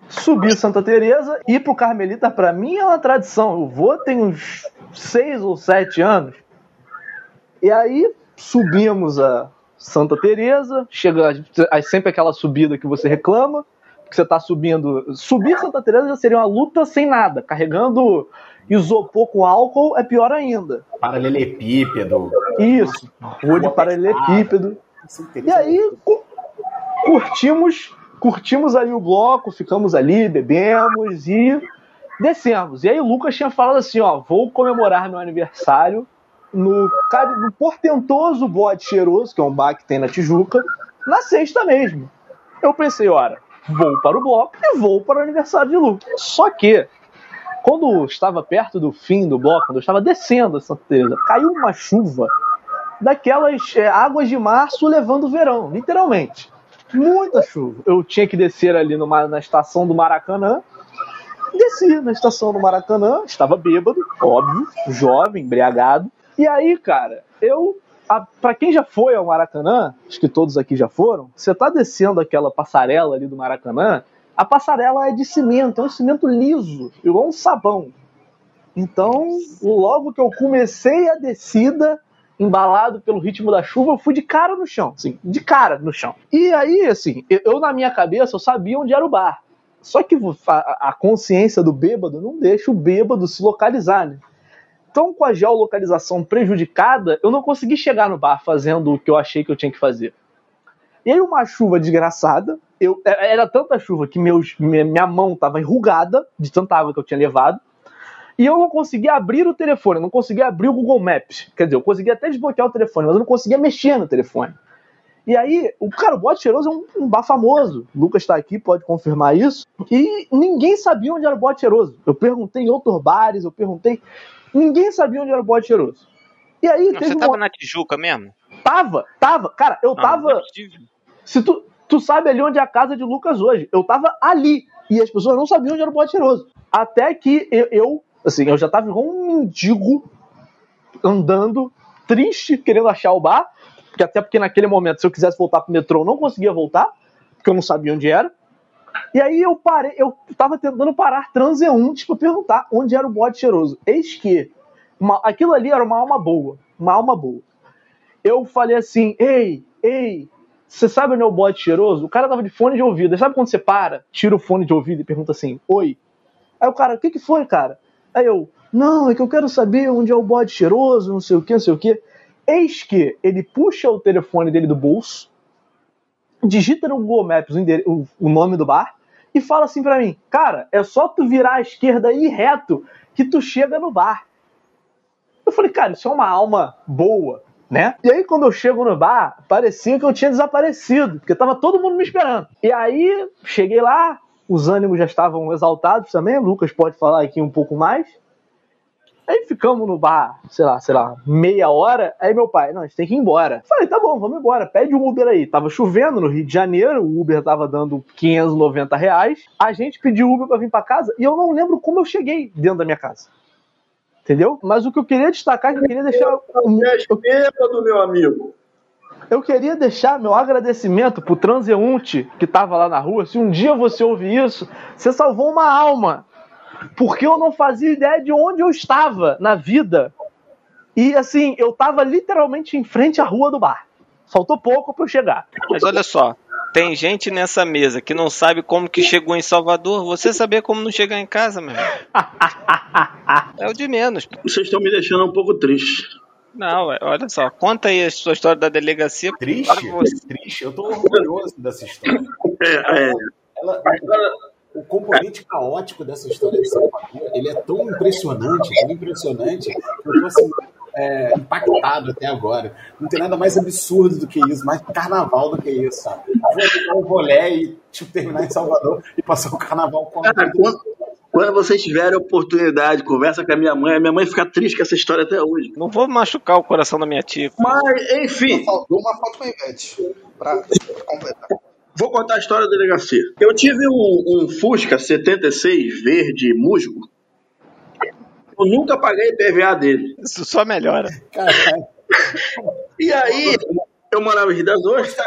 subir Santa Teresa e ir pro Carmelita pra mim é uma tradição. Eu vou tem uns seis ou sete anos. E aí subimos a Santa Teresa, chega aí sempre aquela subida que você reclama, que você tá subindo. Subir Santa Teresa já seria uma luta sem nada, carregando isopor com álcool é pior ainda. Paralelepípedo. Isso, rua de paralelepípedo. E aí cu- curtimos, curtimos ali o bloco, ficamos ali, bebemos e descemos. E aí o Lucas tinha falado assim, ó, vou comemorar meu aniversário no, no portentoso bode cheiroso, que é um bar que tem na Tijuca, na sexta mesmo. Eu pensei, ora, vou para o bloco e vou para o aniversário de Lucas. Só que quando estava perto do fim do bloco, quando eu estava descendo a caiu uma chuva daquelas é, águas de março levando o verão, literalmente. Muita chuva. Eu tinha que descer ali numa, na estação do Maracanã. Desci na estação do Maracanã, estava bêbado, óbvio, jovem, embriagado. E aí, cara, eu. A, pra quem já foi ao Maracanã, acho que todos aqui já foram, você tá descendo aquela passarela ali do Maracanã, a passarela é de cimento, é um cimento liso, igual um sabão. Então, logo que eu comecei a descida, embalado pelo ritmo da chuva, eu fui de cara no chão, assim, de cara no chão. E aí, assim, eu, na minha cabeça eu sabia onde era o bar. Só que a consciência do bêbado não deixa o bêbado se localizar, né? Então, com a geolocalização prejudicada, eu não consegui chegar no bar fazendo o que eu achei que eu tinha que fazer. E aí, uma chuva desgraçada, eu, era tanta chuva que meus, minha, mão estava enrugada de tanta água que eu tinha levado. E eu não conseguia abrir o telefone, não conseguia abrir o Google Maps. Quer dizer, eu conseguia até desbloquear o telefone, mas eu não conseguia mexer no telefone. E aí, o cara, o Bote Cheiroso é um, um bar famoso. O Lucas está aqui, pode confirmar isso. E ninguém sabia onde era o Bote Cheiroso. Eu perguntei em outros bares, eu perguntei. Ninguém sabia onde era o Bote Cheiroso. E aí, Não, teve você um- tava na Tijuca mesmo? Tava, tava. Cara, eu Não, tava. não é. Se tu, tu sabe ali onde é a casa de Lucas hoje. Eu tava ali. E as pessoas não sabiam onde era o bode cheiroso. Até que eu, eu, assim, eu já tava igual um mendigo andando, triste, querendo achar o bar. Porque até porque naquele momento, se eu quisesse voltar pro metrô, eu não conseguia voltar, porque eu não sabia onde era. E aí eu parei, eu tava tentando parar transeuntes pra perguntar onde era o bode cheiroso. Eis que uma- aquilo ali era uma alma boa. Uma alma boa. Eu falei assim, ei, ei, você sabe onde é o bode cheiroso? O cara tava de fone de ouvido. Sabe quando você para, tira o fone de ouvido e pergunta assim, oi? Aí o cara, o que que foi, cara? Aí eu, não, é que eu quero saber onde é o bode cheiroso, não sei o que, não sei o que. Eis que ele puxa o telefone dele do bolso, digita no Google Maps o, o- nome do bar e fala assim pra mim, cara, é só tu virar à esquerda e reto que tu chega no bar. Eu falei, cara, isso é uma alma boa, né? E aí, quando eu chego no bar, parecia que eu tinha desaparecido, porque tava todo mundo me esperando. E aí, cheguei lá, os ânimos já estavam exaltados também, o Lucas pode falar aqui um pouco mais. Aí ficamos no bar, sei lá, sei lá, meia hora. Aí meu pai, não, a gente tem que ir embora. Falei, tá bom, vamos embora, pede um Uber aí. Tava chovendo no Rio de Janeiro, o Uber tava dando 590 reais. A gente pediu Uber pra vir pra casa e eu não lembro como eu cheguei dentro da minha casa. Entendeu? Mas o que eu queria destacar, é que eu queria deixar. É bêbado, meu amigo. Eu queria deixar meu agradecimento pro transeunte que tava lá na rua. Se um dia você ouvir isso, você salvou uma alma. Porque eu não fazia ideia de onde eu estava na vida. E assim, eu tava literalmente em frente à rua do bar. Faltou pouco pra eu chegar. Mas olha só, tem gente nessa mesa que não sabe como que chegou em Salvador. Você saber como não chegar em casa, meu. É o de menos. Vocês estão me deixando um pouco triste. Não, é, olha só, conta aí a sua história da delegacia. Triste? Para você. Triste. Eu tô orgulhoso dessa história. É, é, Ela- o componente caótico dessa história de Salvador, ele é tão impressionante, tão impressionante, que eu tô assim, é, impactado até agora. Não tem nada mais absurdo do que isso, mais carnaval do que isso, sabe? Vou pegar um rolé e tipo, terminar em Salvador e passar o carnaval com a Cara, quando, quando vocês tiverem a oportunidade, conversa com a minha mãe. A minha mãe fica triste com essa história até hoje. Não vou machucar o coração da minha tia. Mas, enfim, Faltou uma foto com a Ivete. Pra completar. Vou contar a história da delegacia. Eu tive um, um Fusca 76 verde musgo. Eu nunca paguei PVA dele. Isso só melhora. Caralho. E aí, eu morava em Rio das Ostras.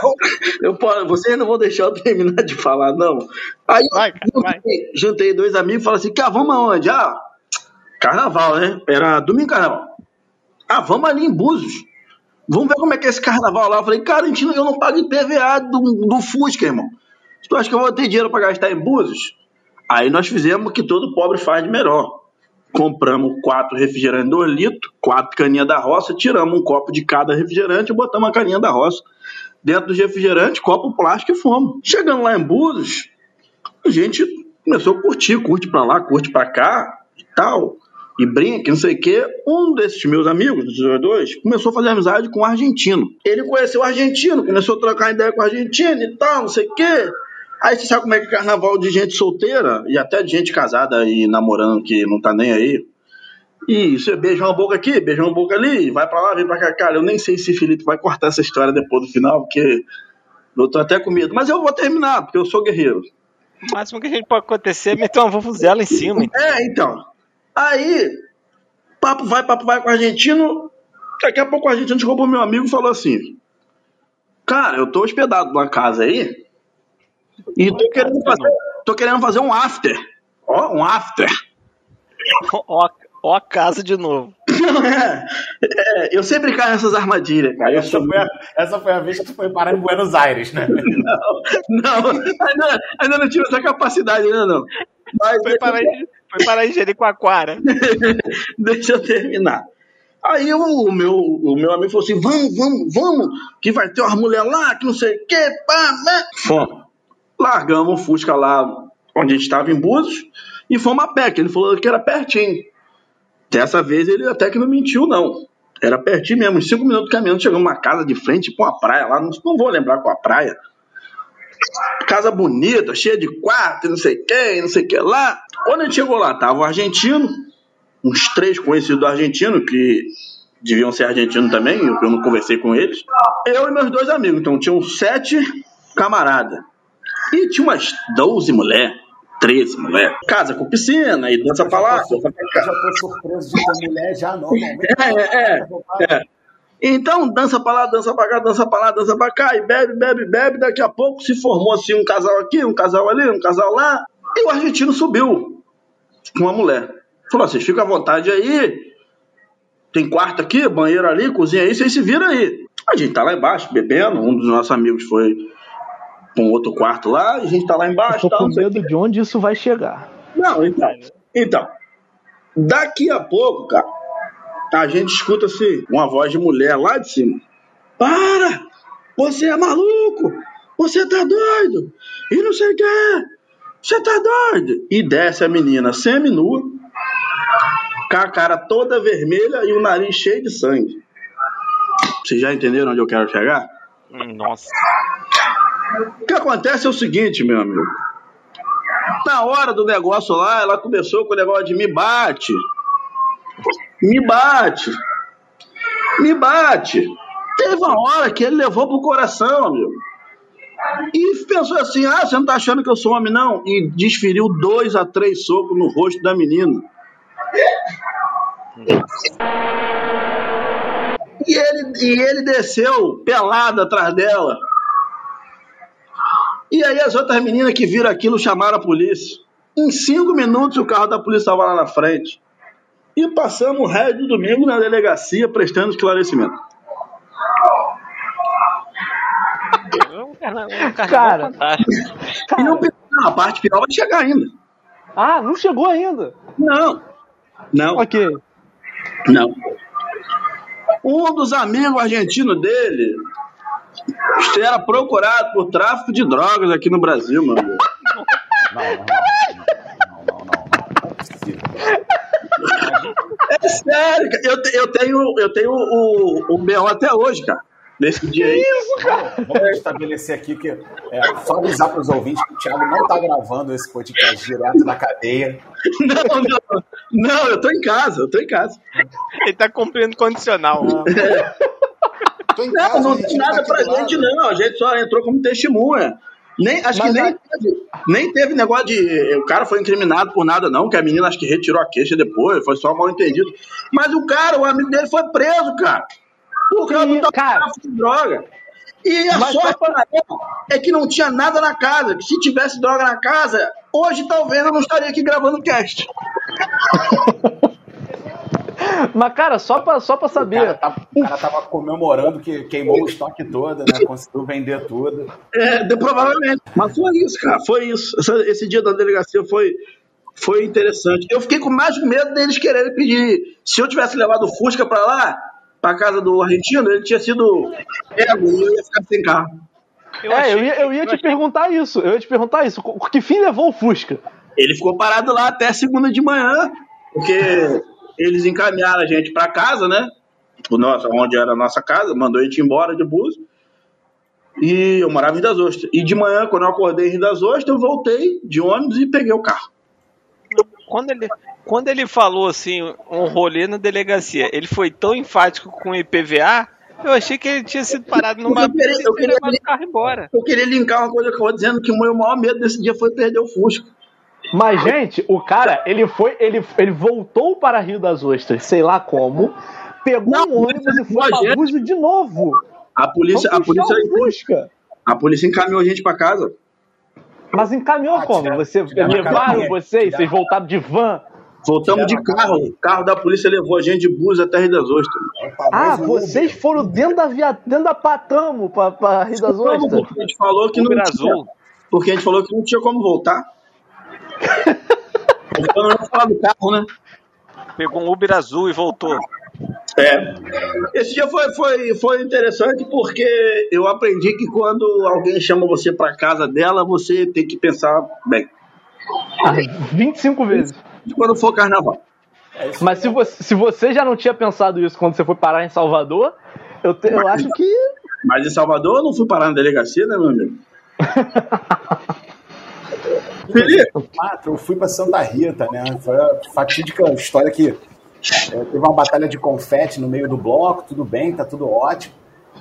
Eu, vocês não vão deixar eu terminar de falar, não. Aí Vai, cara, juntei, juntei dois amigos e falaram assim: cara, vamos aonde? Ah, carnaval, né? Era domingo carnaval. Ah, vamos ali em Búzios. Vamos ver como é que é esse carnaval lá. Eu falei, cara, eu não pago IPVA do, do Fusca, irmão. Tu acha que eu vou ter dinheiro pra gastar em Búzios? Aí nós fizemos o que todo pobre faz de melhor. Compramos quatro refrigerantes 2 litros, quatro caninhas da roça, tiramos um copo de cada refrigerante e botamos a caninha da roça dentro dos refrigerantes, copo plástico e fomos. Chegando lá em Búzios, a gente começou a curtir, curte pra lá, curte pra cá e tal, e brinca, não sei o quê. Um desses meus amigos, dos jogadores, começou a fazer amizade com um argentino. Ele conheceu o argentino, começou a trocar ideia com o argentino e tal, não sei o quê. Aí você sabe como é que é carnaval de gente solteira e até de gente casada e namorando que não tá nem aí. E você beija uma boca aqui, beija uma boca ali, vai pra lá, vem pra cá. Cara, eu nem sei se Felipe vai cortar essa história depois do final, porque eu tô até com medo. Mas eu vou terminar, porque eu sou guerreiro. O máximo que a gente pode acontecer é meter uma vuvuzela em cima. então. É, então. Aí, papo vai, papo vai com o argentino. Daqui a pouco o argentino chegou pro meu amigo e falou assim: Cara, eu tô hospedado numa casa aí. E tô querendo fazer, tô querendo fazer um after. Ó, um after. Ó, ó a casa de novo. Não, é, é, eu sempre caio nessas armadilhas, cara. Essa foi, a, essa foi a vez que tu foi parar em Buenos Aires, né? Não, ainda, ainda não tive essa capacidade, ainda não. Mas Foi parar em, foi parar em Jericoacoara. Deixa eu terminar. Aí o, o meu, o meu amigo falou assim: vamos, vamos, vamos, que vai ter umas mulheres lá, que não sei o quê, pá, né? Fomos. Largamos o Fusca lá onde a gente estava em Búzios e fomos a pé, que ele falou que era pertinho. Dessa vez ele até que não mentiu, não. Era pertinho mesmo, cinco minutos caminhando, chegamos numa casa de frente com uma praia lá, não, não vou lembrar qual a praia. Casa bonita, cheia de quarto, não sei o que, não sei o que lá. Quando a gente chegou lá, tava o argentino, uns três conhecidos do argentino, que deviam ser argentinos também, eu não conversei com eles. Eu e meus dois amigos, então tinham sete camaradas. E tinha umas 12 mulheres, 13 mulheres. Casa com piscina, e dança pra lá. Eu já tô surpreso de ter mulher já normalmente. É, é, é. Então, dança pra lá, dança pra cá, dança pra lá, dança pra cá, e bebe, bebe, bebe. Daqui a pouco se formou assim um casal aqui, um casal ali, um casal lá. E o argentino subiu com uma mulher. Falou: vocês ficam à vontade aí. Tem quarto aqui, banheiro ali, cozinha aí, vocês se viram aí. A gente tá lá embaixo bebendo. Um dos nossos amigos foi pra um outro quarto lá, e a gente tá lá Eu embaixo. tô Tal, com medo de onde isso vai chegar. não, então. Então, daqui a pouco, cara, a gente escuta assim, uma voz de mulher lá de cima. Para! Você é maluco! Você tá doido! E não sei o que! Você tá doido! E desce a menina semi-nua, com a cara toda vermelha e o nariz cheio de sangue. Vocês já entenderam onde eu quero chegar? Hum, Nossa. O que acontece é o seguinte, meu amigo. Na hora do negócio lá, ela começou com o negócio de me bate. Me bate. Me bate. Teve uma hora que ele levou pro coração, amigo. E pensou assim: ah, você não tá achando que eu sou homem, não? E desferiu dois a três socos no rosto da menina. E ele, e ele desceu pelado atrás dela. E aí as outras meninas que viram aquilo chamaram a polícia. Em cinco minutos o carro da polícia estava lá na frente. E passamos o resto do domingo na delegacia prestando esclarecimento. Carnaval Cara. fantástico. E não, não, a parte final vai chegar ainda. Ah, não chegou ainda. Não. Não, Ok. não. Um dos amigos argentinos dele era procurado por tráfico de drogas aqui no Brasil, mano. Não, não, não, não, não, não, não é possível. É sério, cara. Eu, eu tenho, eu tenho o, o BO até hoje, cara. Nesse dia aí. Vamos estabelecer aqui que é, só avisar para os ouvintes que o Thiago não está gravando esse podcast direto da cadeia. Não, não. Não, eu tô em casa, eu tô em casa. Ele tá cumprindo condicional. Tô em Não, casa, não tem tá nada aqui pra lado. gente, não. A gente só entrou como testemunha. Nem, acho Mas que nem, teve, nem teve negócio de. O cara foi incriminado por nada, não, que a menina acho que retirou a queixa depois, foi só mal entendido. Mas o cara, o amigo dele foi preso, cara. Por causa Sim, do cara. de droga. E a Mas sorte pra- é que não tinha nada na casa. Que se tivesse droga na casa, hoje talvez eu não estaria aqui gravando o cast. Mas, cara, só pra, só pra O cara, saber. tá, o cara tava comemorando que queimou o estoque todo, né? Conseguiu vender tudo. É, de- provavelmente. Mas foi isso, cara. Foi isso. Essa- esse dia da delegacia foi, foi interessante. Eu fiquei com mais medo deles quererem pedir. Se eu tivesse levado o Fusca pra lá, pra casa do argentino, ele tinha sido pego e eu ia ficar sem carro. Eu é, achei- eu ia, eu ia eu te achei- perguntar isso. Eu ia te perguntar isso. Que fim levou o Fusca? Ele ficou parado lá até segunda de manhã, porque eles encaminharam a gente pra casa, né? O nosso, onde era a nossa casa, mandou a gente embora de bus. E eu morava em Rio das Ostras. E de manhã, quando eu acordei em Rio das Ostras, eu voltei de ônibus e peguei o carro. Quando ele, quando ele falou assim, um rolê na delegacia, ele foi tão enfático com o IPVA, eu achei que ele tinha sido parado numa Eu queria- eu e queria- levado o carro embora. Eu queria linkar uma coisa que eu vou dizendo que o meu maior medo desse dia foi perder o Fusca. Mas, gente, o cara, ele foi, ele, ele voltou para Rio das Ostras, sei lá como, pegou Não, um ônibus e foi a pra gente- Búzios de novo. A polícia, a polícia, o Fusca. a polícia encaminhou a gente pra casa. Mas encaminhou Ah, como? tira- Você tira levaram vocês? Tira- Vocês voltaram de van? Voltamos de carro. O carro da polícia levou a gente de bus até Rio das Ostras. Ah, vocês foram dentro da via... dentro da Patamo pra, pra Rio das Ostras? porque a gente falou que não tinha, azul. porque a gente falou que não tinha como voltar. Então não falar do carro, né? Pegou um Uber azul e voltou. É. Esse dia foi, foi, foi interessante porque eu aprendi que quando alguém chama você pra casa dela, você tem que pensar bem. Ah, 25 vezes. Quando for carnaval. Mas se você, se você já não tinha pensado isso quando você foi parar em Salvador, eu, te- eu acho que. Mas em Salvador eu não fui parar na delegacia, né, meu amigo? Felipe, eu fui para Santa Rita, né? Foi a fatídica história que é, teve uma batalha de confete no meio do bloco, tudo bem, tá tudo ótimo.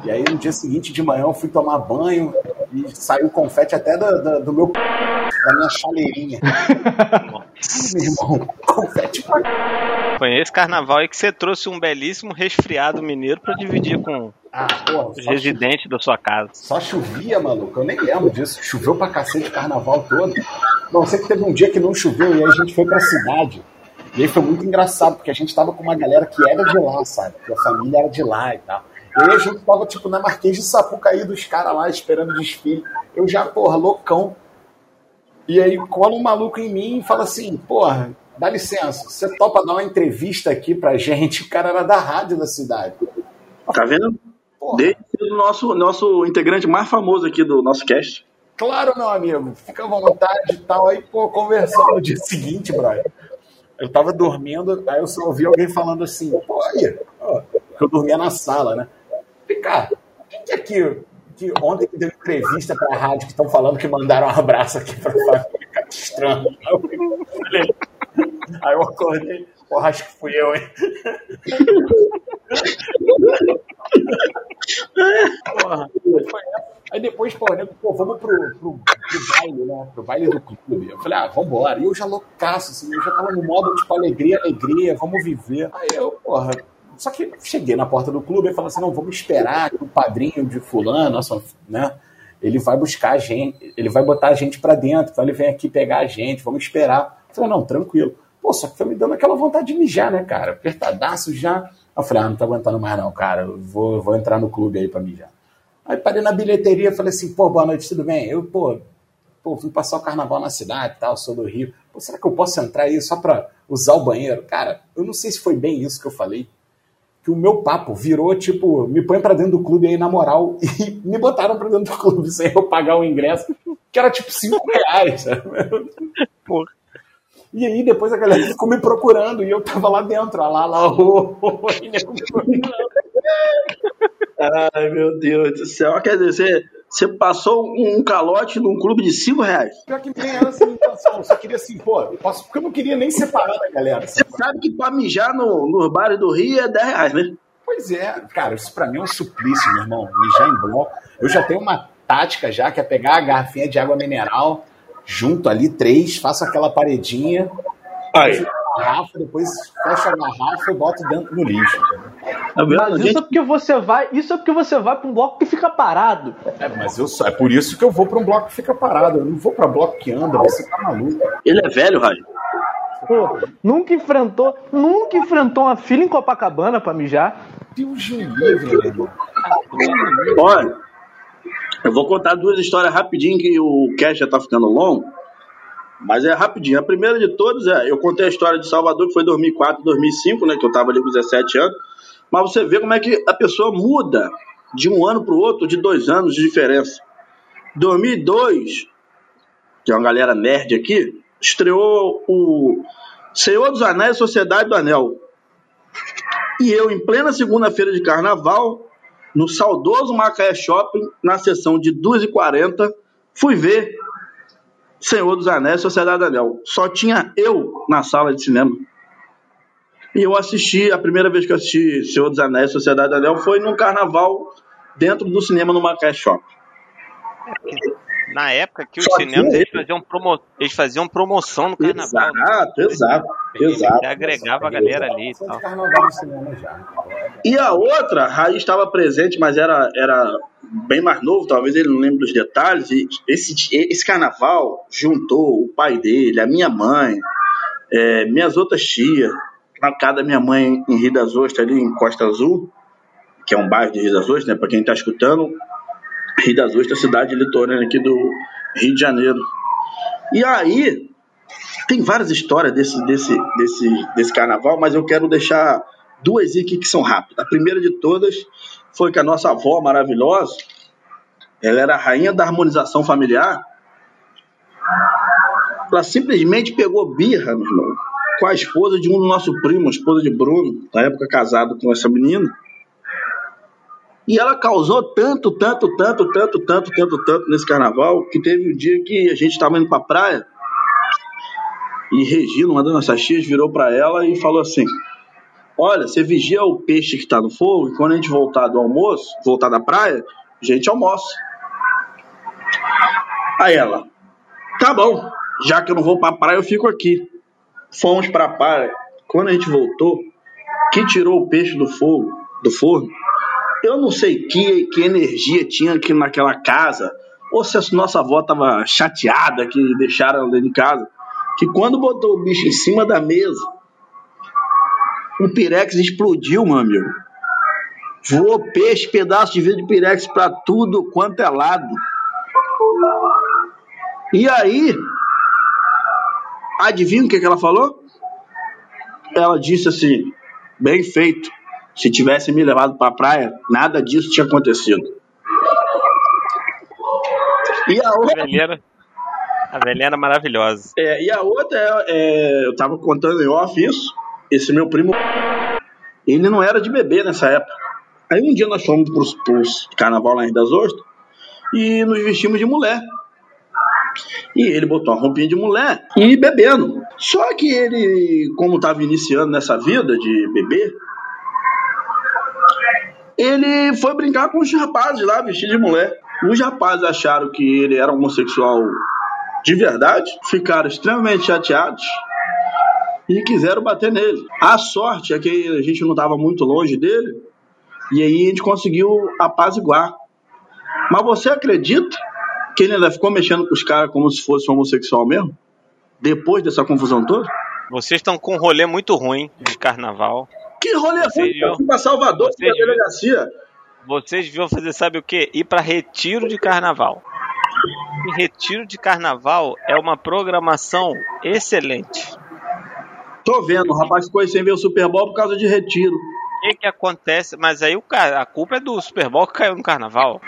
E aí no dia seguinte de manhã eu fui tomar banho e saiu confete até da, da- do meu da minha chaleirinha. Ai, meu irmão, confete pra Foi esse carnaval aí que você trouxe um belíssimo resfriado mineiro pra dividir com ah, porra, os residentes da sua casa. só chovia, maluco. Eu nem lembro disso. Choveu pra cacete o carnaval todo. Não, sei que teve um dia que não choveu e aí a gente foi pra cidade. E aí foi muito engraçado, porque a gente tava com uma galera que era de lá, sabe? Que a família era de lá e tal. E aí a gente tava, tipo, na Marquês de Sapucaí dos caras lá, esperando o desfile. Eu já, porra, loucão. E aí cola um maluco em mim e fala assim, porra, dá licença, você topa dar uma entrevista aqui pra gente? O cara era da rádio da cidade. tá vendo? Porra, Desde o nosso, nosso integrante mais famoso aqui do nosso cast. claro, meu amigo, fica à vontade e tal. Aí, pô, conversando no dia seguinte, brother. Eu tava dormindo, aí eu só ouvi alguém falando assim, pô, aí, ó, eu dormia na sala, né? Falei, cara, quem que é que, que ontem que deu entrevista pra rádio que estão falando que mandaram um abraço aqui pra família? Cara, que estranho. Aí eu falei, Aí eu acordei, porra, acho que fui eu, hein? Porra, aí foi essa. Aí depois, pô, nego, pô, vamos pro, pro, pro baile, né? Pro baile do clube. Eu falei, ah, vambora. E eu já loucaço, assim, eu já tava no modo, tipo, alegria, alegria, vamos viver. Aí eu, porra, só que cheguei na porta do clube e falei assim, não, vamos esperar que o padrinho de fulano, nossa, né? Ele vai buscar a gente, ele vai botar a gente pra dentro, então ele vem aqui pegar a gente, vamos esperar. Eu falei, não, tranquilo. Pô, só que foi me dando aquela vontade de mijar, né, cara? Apertadaço já. Eu falei, ah, não tô aguentando mais não, cara. Eu vou, vou entrar no clube aí pra mijar. Aí parei na bilheteria, falei assim, pô, boa noite, tudo bem? Eu, pô, pô, vim passar o carnaval na cidade e tal, sou do Rio. Pô, será que eu posso entrar aí só pra usar o banheiro? Cara, eu não sei se foi bem isso que eu falei. Que o meu papo virou, tipo, me põe pra dentro do clube aí na moral. E me botaram pra dentro do clube sem eu pagar o ingresso, que era tipo 5 reais, sabe? Porra. E aí depois a galera ficou me procurando e eu tava lá dentro, lá, lá, o. Ai, meu Deus do céu. Quer dizer, você, passou um calote num clube de 5 reais. Pior que nem era essa intenção, eu só queria assim, pô, eu posso, porque eu não queria nem separar da galera. Você sabe que pra mijar no, no bar do Rio é 10 reais, né? Pois é, cara, isso pra mim é um suplício, meu irmão. Mijar em bloco. Eu já tenho uma tática já, que é pegar a garrafinha de água mineral, junto ali, três, faço aquela paredinha, Aí. Garrafa, depois fecho a garrafa e boto dentro do lixo. Tá? Mas isso Gente, é porque você vai, isso é porque você vai pra um bloco que fica parado. É, mas eu só, é por isso que eu vou pra um bloco que fica parado. Eu não vou pra bloco que anda, você tá maluco. ele é velho, Rádio. Pô, nunca enfrentou, nunca enfrentou uma fila em Copacabana pra mijar. Deus me livre, irmão. Olha, eu vou contar duas histórias rapidinho que o cast já tá ficando longo. Mas é rapidinho. A primeira de todas é, eu contei a história de Salvador, que foi 2004, 2005, né, que eu tava ali com 17 anos. Mas você vê como é que a pessoa muda de um ano pro outro, de dois anos de diferença. 2002, que é uma galera nerd aqui, estreou o Senhor dos Anéis Sociedade do Anel. E eu, em plena segunda-feira de carnaval, no saudoso Macaé Shopping, na sessão de 2h40, fui ver Senhor dos Anéis Sociedade Anel. Só tinha eu na sala de cinema. E eu assisti, a primeira vez que eu assisti Senhor dos Anéis Sociedade Anel foi num carnaval dentro do cinema no Macaé Shopping. Na época que os Só cinemas eles faziam, promo... eles faziam promoção no carnaval. né? Exato, exato, Ele exato. agregava a galera ali e. E a outra, a Raiz estava presente, mas era, era bem mais novo, talvez ele não lembre dos detalhes. E esse, esse carnaval juntou o pai dele, a minha mãe, é, minhas outras tias, na casa da minha mãe em Rio das Ostras, ali em Costa Azul, que é um bairro de Rio das Ostras, né? Para quem está escutando, Rio das Ostras, cidade litorânea aqui do Rio de Janeiro. E aí, tem várias histórias desse, desse, desse, desse carnaval, mas eu quero deixar duas aqui que são rápidas. A primeira de todas foi que a nossa avó maravilhosa, ela era a rainha da harmonização familiar. Ela simplesmente pegou birra, meu irmão, com a esposa de um do nosso primo, a esposa de Bruno, na época casado com essa menina. E ela causou tanto, tanto, tanto, tanto, tanto, tanto, tanto nesse carnaval, que teve um dia que a gente estava indo pra praia e Regina, uma das nossas tias, virou para ela e falou assim: Olha, você vigia o peixe que tá no fogo e quando a gente voltar do almoço, voltar da praia, a gente almoça. Aí ela: Tá bom, já que eu não vou pra praia, eu fico aqui. Fomos pra praia. Quando a gente voltou, que tirou o peixe do fogo, do forno, eu não sei que, que energia tinha aqui naquela casa, ou se a nossa avó tava chateada que deixaram ela dentro de casa, que quando botou o bicho em cima da mesa, o pirex explodiu, meu amigo. Voou peixe, pedaço de vidro de pirex pra tudo quanto é lado. E aí, adivinha o que, que ela falou? Ela disse assim: bem feito. Se tivesse me levado pra praia, nada disso tinha acontecido. E a A outra, velheira, a velheira era maravilhosa. é, e a outra é, é, eu tava contando em off isso. Esse meu primo, ele não era de bebê nessa época. Aí um dia nós fomos pros, pros carnaval lá em das Ostras e nos vestimos de mulher. E ele botou uma roupinha de mulher e bebendo. Só que ele, como estava iniciando nessa vida de bebê, ele foi brincar com os rapazes lá, vestido de mulher. Os rapazes acharam que ele era homossexual de verdade, ficaram extremamente chateados e quiseram bater nele. A sorte é que a gente não estava muito longe dele e aí a gente conseguiu apaziguar. Mas você acredita que ele ainda ficou mexendo com os caras como se fosse homossexual mesmo? Depois dessa confusão toda? Vocês estão com um rolê muito ruim de carnaval. Que rolê foi? Eu fui pra Salvador, pra delegacia. Vocês deviam fazer, sabe o quê? Ir pra retiro de carnaval. E retiro de carnaval é uma programação excelente. Tô vendo, o rapaz ficou sem ver o Super Bowl por causa de retiro. O que que acontece? Mas aí o cara, a culpa é do Super Bowl que caiu no carnaval.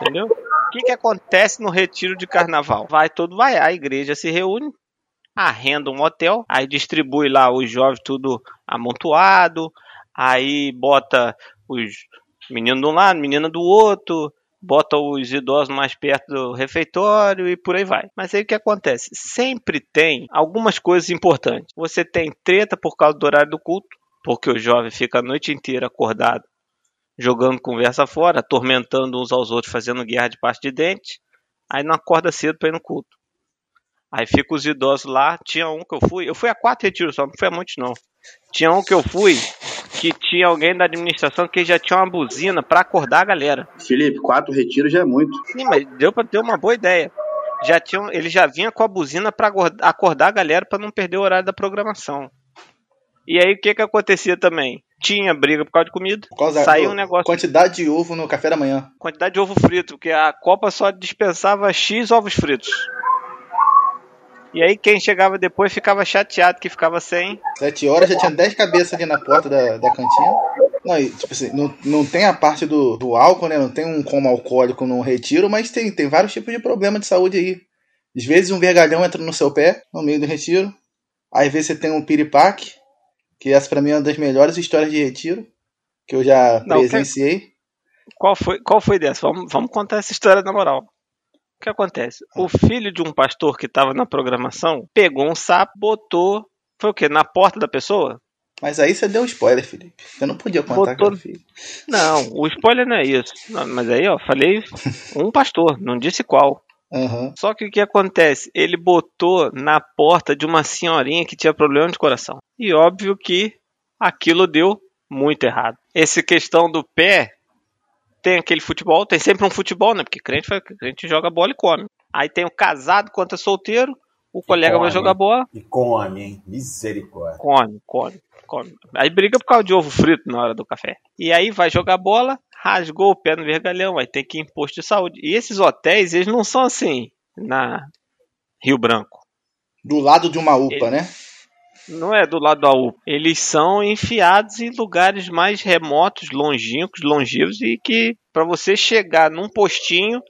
Entendeu? O que que acontece no retiro de carnaval? Vai todo vai, a igreja se reúne, arrenda um hotel, aí distribui lá os jovens tudo amontoado, aí bota os meninos de um lado, menina do outro, bota os idosos mais perto do refeitório e por aí vai. Mas aí o que acontece? Sempre tem algumas coisas importantes. Você tem treta por causa do horário do culto, porque o jovem fica a noite inteira acordado, jogando conversa fora, atormentando uns aos outros, fazendo guerra de parte de dente, aí não acorda cedo para ir no culto. Aí fica os idosos lá, tinha um que eu fui, eu fui a quatro retiros só, não fui a muitos não. Tinha um que eu fui, que tinha alguém da administração que já tinha uma buzina para acordar a galera. Felipe, quatro retiros já é muito. Sim, mas deu para ter uma boa ideia. Já tinha, ele já vinha com a buzina para acordar a galera para não perder o horário da programação. E aí o que que acontecia também? Tinha briga por causa de comida. Por causa Saiu um negócio Quantidade de ovo no café da manhã. quantidade de ovo frito, porque a Copa só dispensava X ovos fritos. E aí quem chegava depois ficava chateado que ficava sem. Sete horas já tinha dez cabeças ali na porta da, da cantina. Não, e, tipo assim, não, não tem a parte do, do álcool, né? Não tem um coma alcoólico no retiro, mas tem, tem vários tipos de problema de saúde aí. Às vezes um vergalhão entra no seu pé, no meio do retiro. Aí às vezes você tem um piripaque, que essa pra mim é uma das melhores histórias de retiro que eu já Não, presenciei. Qual foi, qual foi dessa? Vamos, vamos contar essa história na moral. O que acontece? O filho de um pastor que estava na programação pegou um sapo, botou. Foi o quê? Na porta da pessoa? Mas aí você deu spoiler, Felipe. Você não podia contar Botou- era filho. Não, o spoiler não é isso. Não, mas aí, ó, falei um pastor, não disse qual. Aham. Só que o que acontece? Ele botou na porta de uma senhorinha que tinha problema de coração. E óbvio que aquilo deu muito errado. Essa questão do pé, tem aquele futebol, tem sempre um futebol, né? Porque crente, vai- crente joga bola e come. Aí tem o casado contra solteiro, o colega vai come. jogar bola, E come, hein? Misericórdia. come, come, come. Aí briga por causa de ovo frito na hora do café. E aí vai jogar bola, rasgou o pé no vergalhão, aí tem que ir em posto de saúde. E esses hotéis, eles não são assim, na Rio Branco. Do lado de uma UPA, né? Não é do lado da UPA. Eles são enfiados em lugares mais remotos, longínquos, longivos e que para você chegar num postinho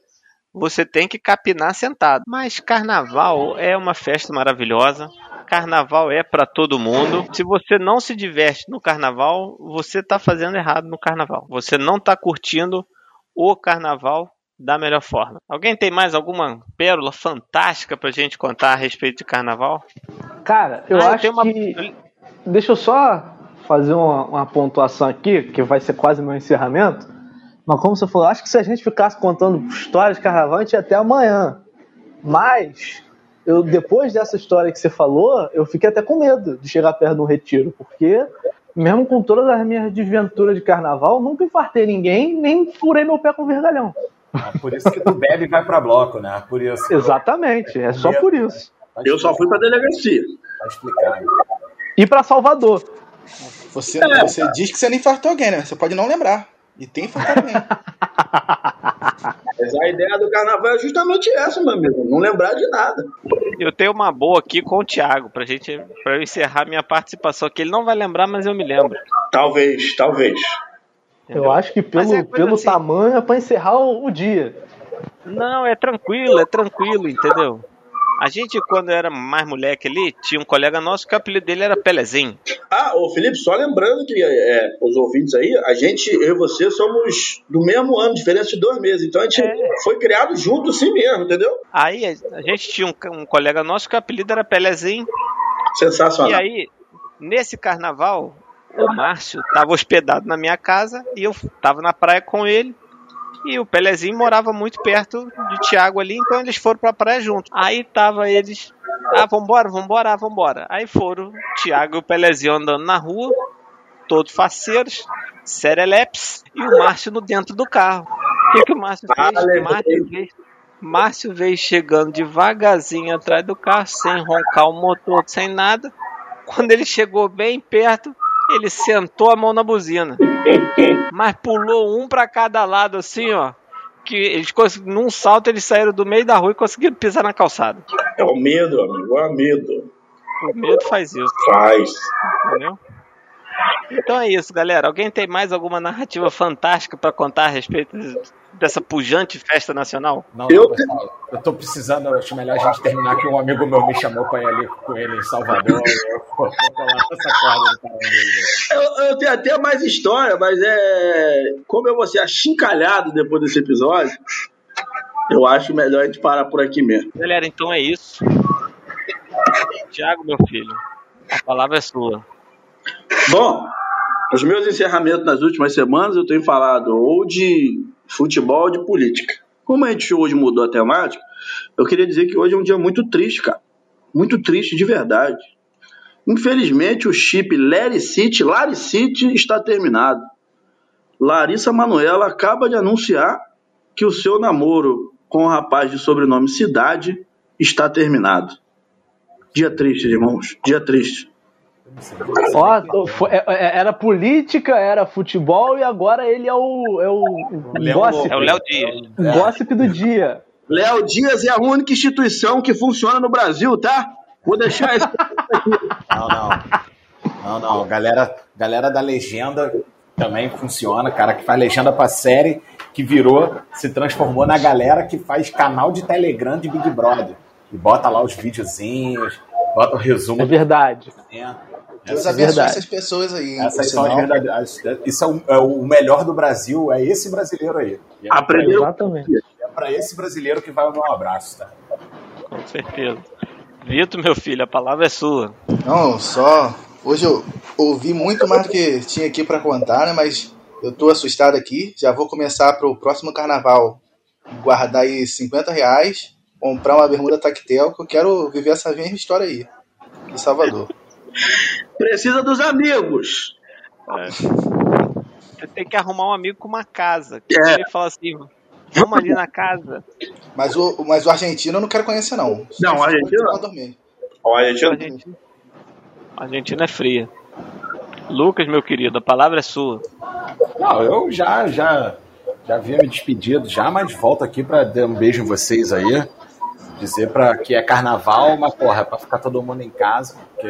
você tem que capinar sentado. Mas carnaval é uma festa maravilhosa. Carnaval é para todo mundo. Se você não se diverte no carnaval, você tá fazendo errado no carnaval. Você não tá curtindo o carnaval da melhor forma. Alguém tem mais alguma pérola fantástica pra gente contar a respeito de carnaval? Cara, eu Ah, acho tenho uma- que. Deixa eu só fazer uma, uma pontuação aqui, que vai ser quase meu encerramento. Mas como você falou, acho que se a gente ficasse contando histórias de carnaval, a gente ia até amanhã. Mas, eu, depois dessa história que você falou, eu fiquei até com medo de chegar perto de um retiro, porque, mesmo com todas as minhas desventuras de carnaval, nunca infartei ninguém, nem furei meu pé com vergalhão. É por isso que tu bebe e vai pra bloco, né? Por isso. Exatamente, é só por isso. Eu só fui pra delegacia. Tá explicado. E pra Salvador. Você, você diz que você não infartou alguém, né? Você pode não lembrar. E tem infartado alguém. Mas a ideia do carnaval é justamente essa, meu amigo. Não lembrar de nada. Eu tenho uma boa aqui com o Thiago, pra gente pra eu encerrar minha participação, que ele não vai lembrar, mas eu me lembro. Talvez, talvez. Eu acho que pelo, é pelo assim. tamanho é pra encerrar o, o dia. Não, é tranquilo, é tranquilo, entendeu? A gente, quando era mais moleque ali, tinha um colega nosso que o apelido dele era Pelezinho. Ah, ô Felipe, só lembrando que é, os ouvintes aí, a gente, eu e você, somos do mesmo ano, diferença de dois meses. Então a gente É. foi criado junto assim mesmo, entendeu? Aí a gente tinha um, um colega nosso que o apelido era Pelezinho. E Sensacional. aí, nesse carnaval, o Márcio tava hospedado na minha casa e eu tava na praia com ele. E o Pelezinho morava muito perto de Tiago ali, então eles foram pra praia juntos. Aí tava eles, ah, vambora, vambora, ah, vambora. Aí foram Tiago e o Pelezinho andando na rua, todos faceiros, serelepes, e o Márcio no dentro do carro. O que, que o Márcio Ah, fez? lembrei. Márcio veio, Márcio veio chegando devagarzinho atrás do carro, sem roncar o motor, sem nada. Quando ele chegou bem perto, Ele sentou a mão na buzina. Mas pulou um pra cada lado, assim, ó. Que eles num salto eles saíram do meio da rua e conseguiram pisar na calçada. É o medo, amigo, é o medo. O medo faz isso, Faz. entendeu? Então é isso, galera. Alguém tem mais alguma narrativa fantástica pra contar a respeito dessa pujante festa nacional? Não, Eu- não, pessoal, eu tô precisando, eu acho melhor a gente terminar que um amigo meu me chamou pra ir ali com ele em Salvador. Eu vou colar essa corda Eu, eu tenho até mais história, mas é. Como eu vou ser achincalhado depois desse episódio, eu acho melhor a gente parar por aqui mesmo. Galera, então é isso. Tiago, meu filho, a palavra é sua. Bom, os meus encerramentos nas últimas semanas eu tenho falado ou de futebol ou de política. Como a gente hoje mudou a temática, eu queria dizer que hoje é um dia muito triste, cara. Muito triste de verdade. Infelizmente, o chip Larry City está terminado. Larissa Manoela acaba de anunciar que o seu namoro com o rapaz de sobrenome Cidade está terminado. Dia triste, irmãos. Dia triste. Ó, é- é- era política, era futebol e agora ele é o, é o, Léo gossip. É o Léo Dias. O gossip do dia. Léo Dias é a única instituição que funciona no Brasil, tá? Vou deixar esse. Não, não. Não, não. Galera, galera da legenda também funciona, cara, que faz legenda pra série, que virou, se transformou na galera que faz canal de Telegram de Big Brother. E bota lá os videozinhos, bota o resumo É verdade. do. Deus abençoe verdade. essas pessoas aí. Essas são as verdadeiras. Isso é o, é o melhor do Brasil, é esse brasileiro aí. É, Aprendeu. Exatamente. é pra esse brasileiro que vai o meu abraço, tá? Com certeza. Vitor, meu filho, a palavra é sua. Não, só. Hoje eu ouvi muito mais do que tinha aqui pra contar, né? Mas eu tô assustado aqui. Já vou começar pro próximo carnaval guardar aí 50 reais, comprar uma bermuda tactel, que eu quero viver essa mesma história aí. Em Salvador. Precisa dos amigos. Você tem que arrumar um amigo com uma casa. Que É. ele fala assim, vamos ali na casa. Mas o, mas o argentino eu não quero conhecer, não. Não, o argentino não. Salvador mesmo. Olha, A Argentina, a Argentina é fria. Lucas, meu querido, a palavra é sua. Não, eu já, já, já havia me despedido já, mas volto aqui pra dar um beijo em vocês aí. Dizer pra, que é carnaval, mas porra, é pra ficar todo mundo em casa, porque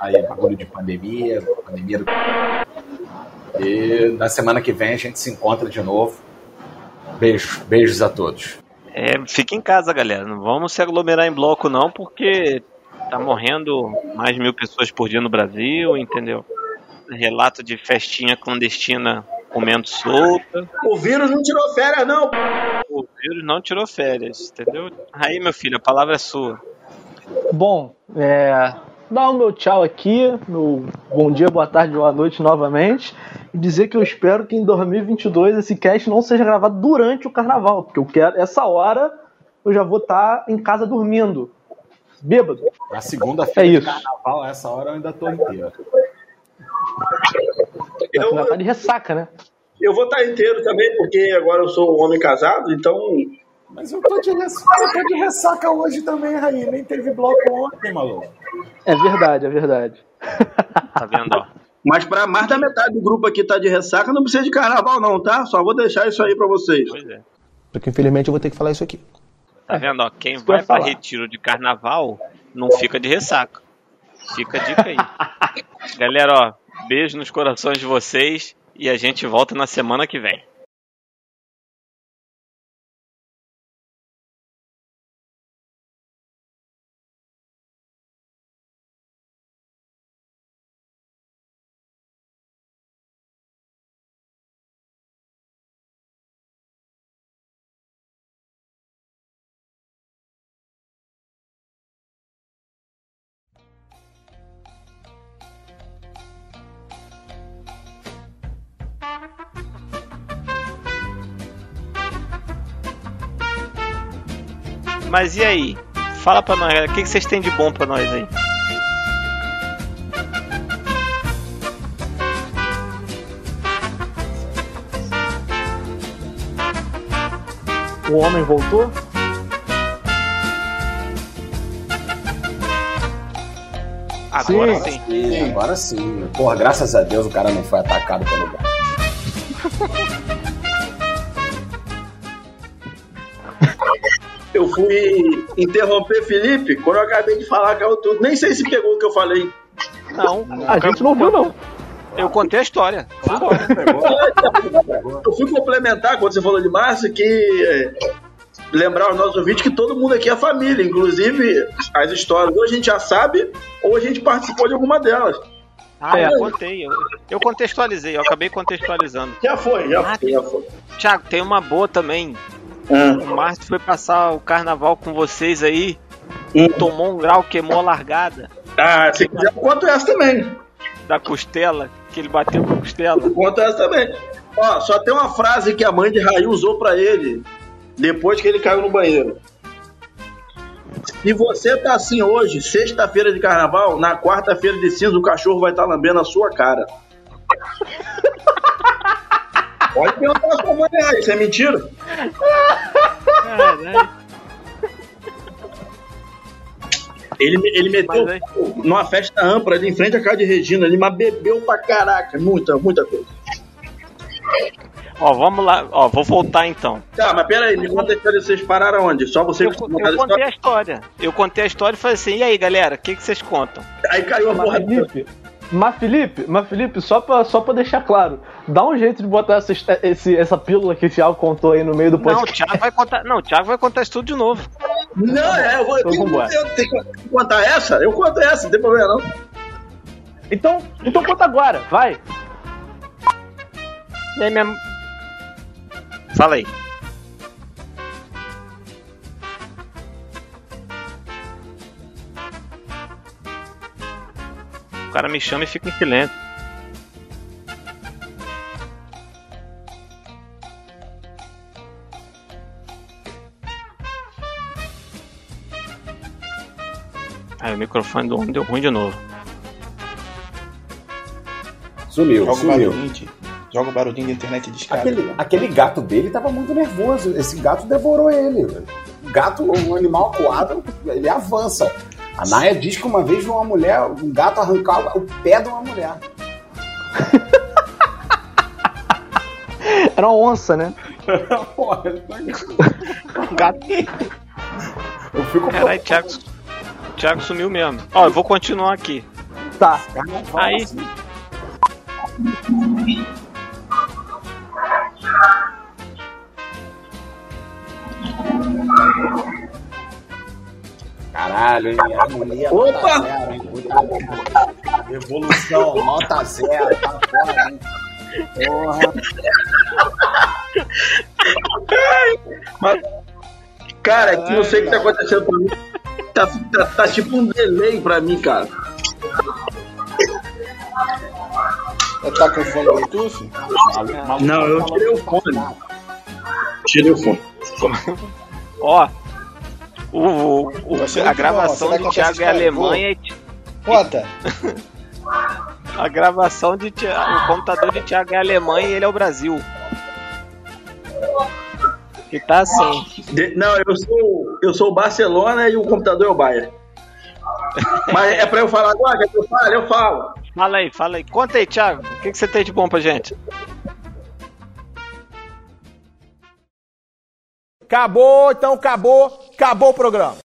aí bagulho de pandemia, pandemia. E na semana que vem a gente se encontra de novo. Beijo, beijos a todos. É, fica em casa, galera. Não vamos se aglomerar em bloco, não, porque tá morrendo mais de mil pessoas por dia no Brasil, entendeu? Relato de festinha clandestina comendo solta. o vírus não tirou férias, não. O vírus não tirou férias, entendeu? Aí, meu filho, a palavra é sua. Bom, é, dar o meu tchau aqui, meu bom dia, boa tarde, boa noite novamente, e dizer que eu espero que em 2022 esse cast não seja gravado durante o carnaval, porque eu quero, essa hora eu já vou estar em casa dormindo, bêbado. Na segunda-feira É isso. carnaval, essa hora eu ainda tô inteiro. Eu, Já tá de ressaca, né? eu vou estar inteiro também, porque agora eu sou um homem casado, então. Mas eu tô de ressaca, eu tô de ressaca hoje também, Raí. Nem teve bloco ontem, maluco. É verdade, é verdade. Tá vendo, ó? Mas pra mais da metade do grupo aqui tá de ressaca, não precisa de carnaval, não, tá? Só vou deixar isso aí pra vocês. Pois é. Porque infelizmente eu vou ter que falar isso aqui. Tá vendo, ó? Quem eu vai falar. retiro de carnaval não fica de ressaca. Fica a dica aí. Galera, ó, beijo nos corações de vocês e a gente volta na semana que vem. Mas e aí? Fala pra nós, galera, o que vocês têm de bom pra nós aí? O homem voltou? Agora Sim. sim. Sim, agora sim. Porra, graças a Deus o cara não foi atacado pelo gato. fui interromper Felipe quando eu acabei de falar caiu tudo. Nem sei se pegou o que eu falei. Não, A gente não viu, não. eu contei a história. Eu fui complementar quando você falou de Márcio que é, lembrar aos nossos ouvintes que todo mundo aqui é família. Inclusive, as histórias ou a gente já sabe ou a gente participou de alguma delas. Ah, É. eu contei. Eu, eu contextualizei, eu acabei contextualizando. Já foi, já foi, já foi. Thiago, tem uma boa também. Ah, O Márcio foi passar o carnaval com vocês aí, Hum. tomou um grau, queimou a largada Ah, se quiser, eu conto essa também. da costela, que ele bateu com a costela. Conto essa também. Ó, só tem uma frase que a mãe de Raí usou pra ele depois que ele caiu no banheiro. Se você tá assim hoje, sexta-feira de carnaval, na quarta-feira de cinza o cachorro vai estar lambendo a sua cara. Pode perguntar pra sua mãe aí, isso é mentira? Caralho. Ele, ele meteu Mas numa festa ampla ali em frente à casa de Regina, ali, mas bebeu pra caraca, muita, muita coisa. Ó, vamos lá. Ó, vou voltar então. Tá, mas pera aí, me conta a história, vocês pararam onde? Só você Eu, eu a contei história? a história. Eu contei a história e falei assim: e aí, galera, o que, que vocês contam? Aí caiu a Mas porra Felipe, mas Felipe, mas Felipe, só pra, só pra deixar claro, dá um jeito de botar essa, esse, essa pílula que o Thiago contou aí no meio do Não, o podcast. Thiago vai contar. Não, o Thiago vai contar isso tudo de novo. Não, é, eu vou. Eu Então tenho, eu tenho que contar essa? Eu conto essa, não tem problema não. Então, então conta agora, vai. E aí, minha. Fala aí. Cara me chama e fica em silêncio. Aí o microfone do homem deu ruim de novo. Sumiu, Joga o sumiu. barulhinho, de- joga o barulhinho da internet de escada. Aquele, aquele gato dele tava muito nervoso. Esse gato devorou ele. O gato, um animal coado, ele avança. A Naya diz que uma vez viu uma mulher, um gato arrancar o pé de uma mulher. Era uma onça, né? Porra, Gato. eu fico Caralho, Thiago, Thiago sumiu mesmo. Ó, eu vou continuar aqui. Tá. Aí- assim. Caralho, hein? Harmonia Opa! nota. Evolução, nota zero, tá foda, hein? Porra. Cara, aqui não sei o que tá acontecendo pra mim. Tá, tá, tá tipo um delay pra mim, cara. Tá com fone Bluetooth? Não, eu tirei o fone. Tirei o fone. Ó, o, o- o- ser a bom, gravação de Thiago é? Alemanha e Conta. a gravação de Thi- o computador de Thiago é Alemanha e ele é o Brasil. Que tá assim. De- não, eu sou, eu sou o Barcelona e o computador é o Bayern. Mas é pra eu falar agora? Eu fale? Eu falo. Fala aí, fala aí. Conta aí, Thiago. O que, que você tem de bom pra gente? Acabou, então acabou, acabou o programa.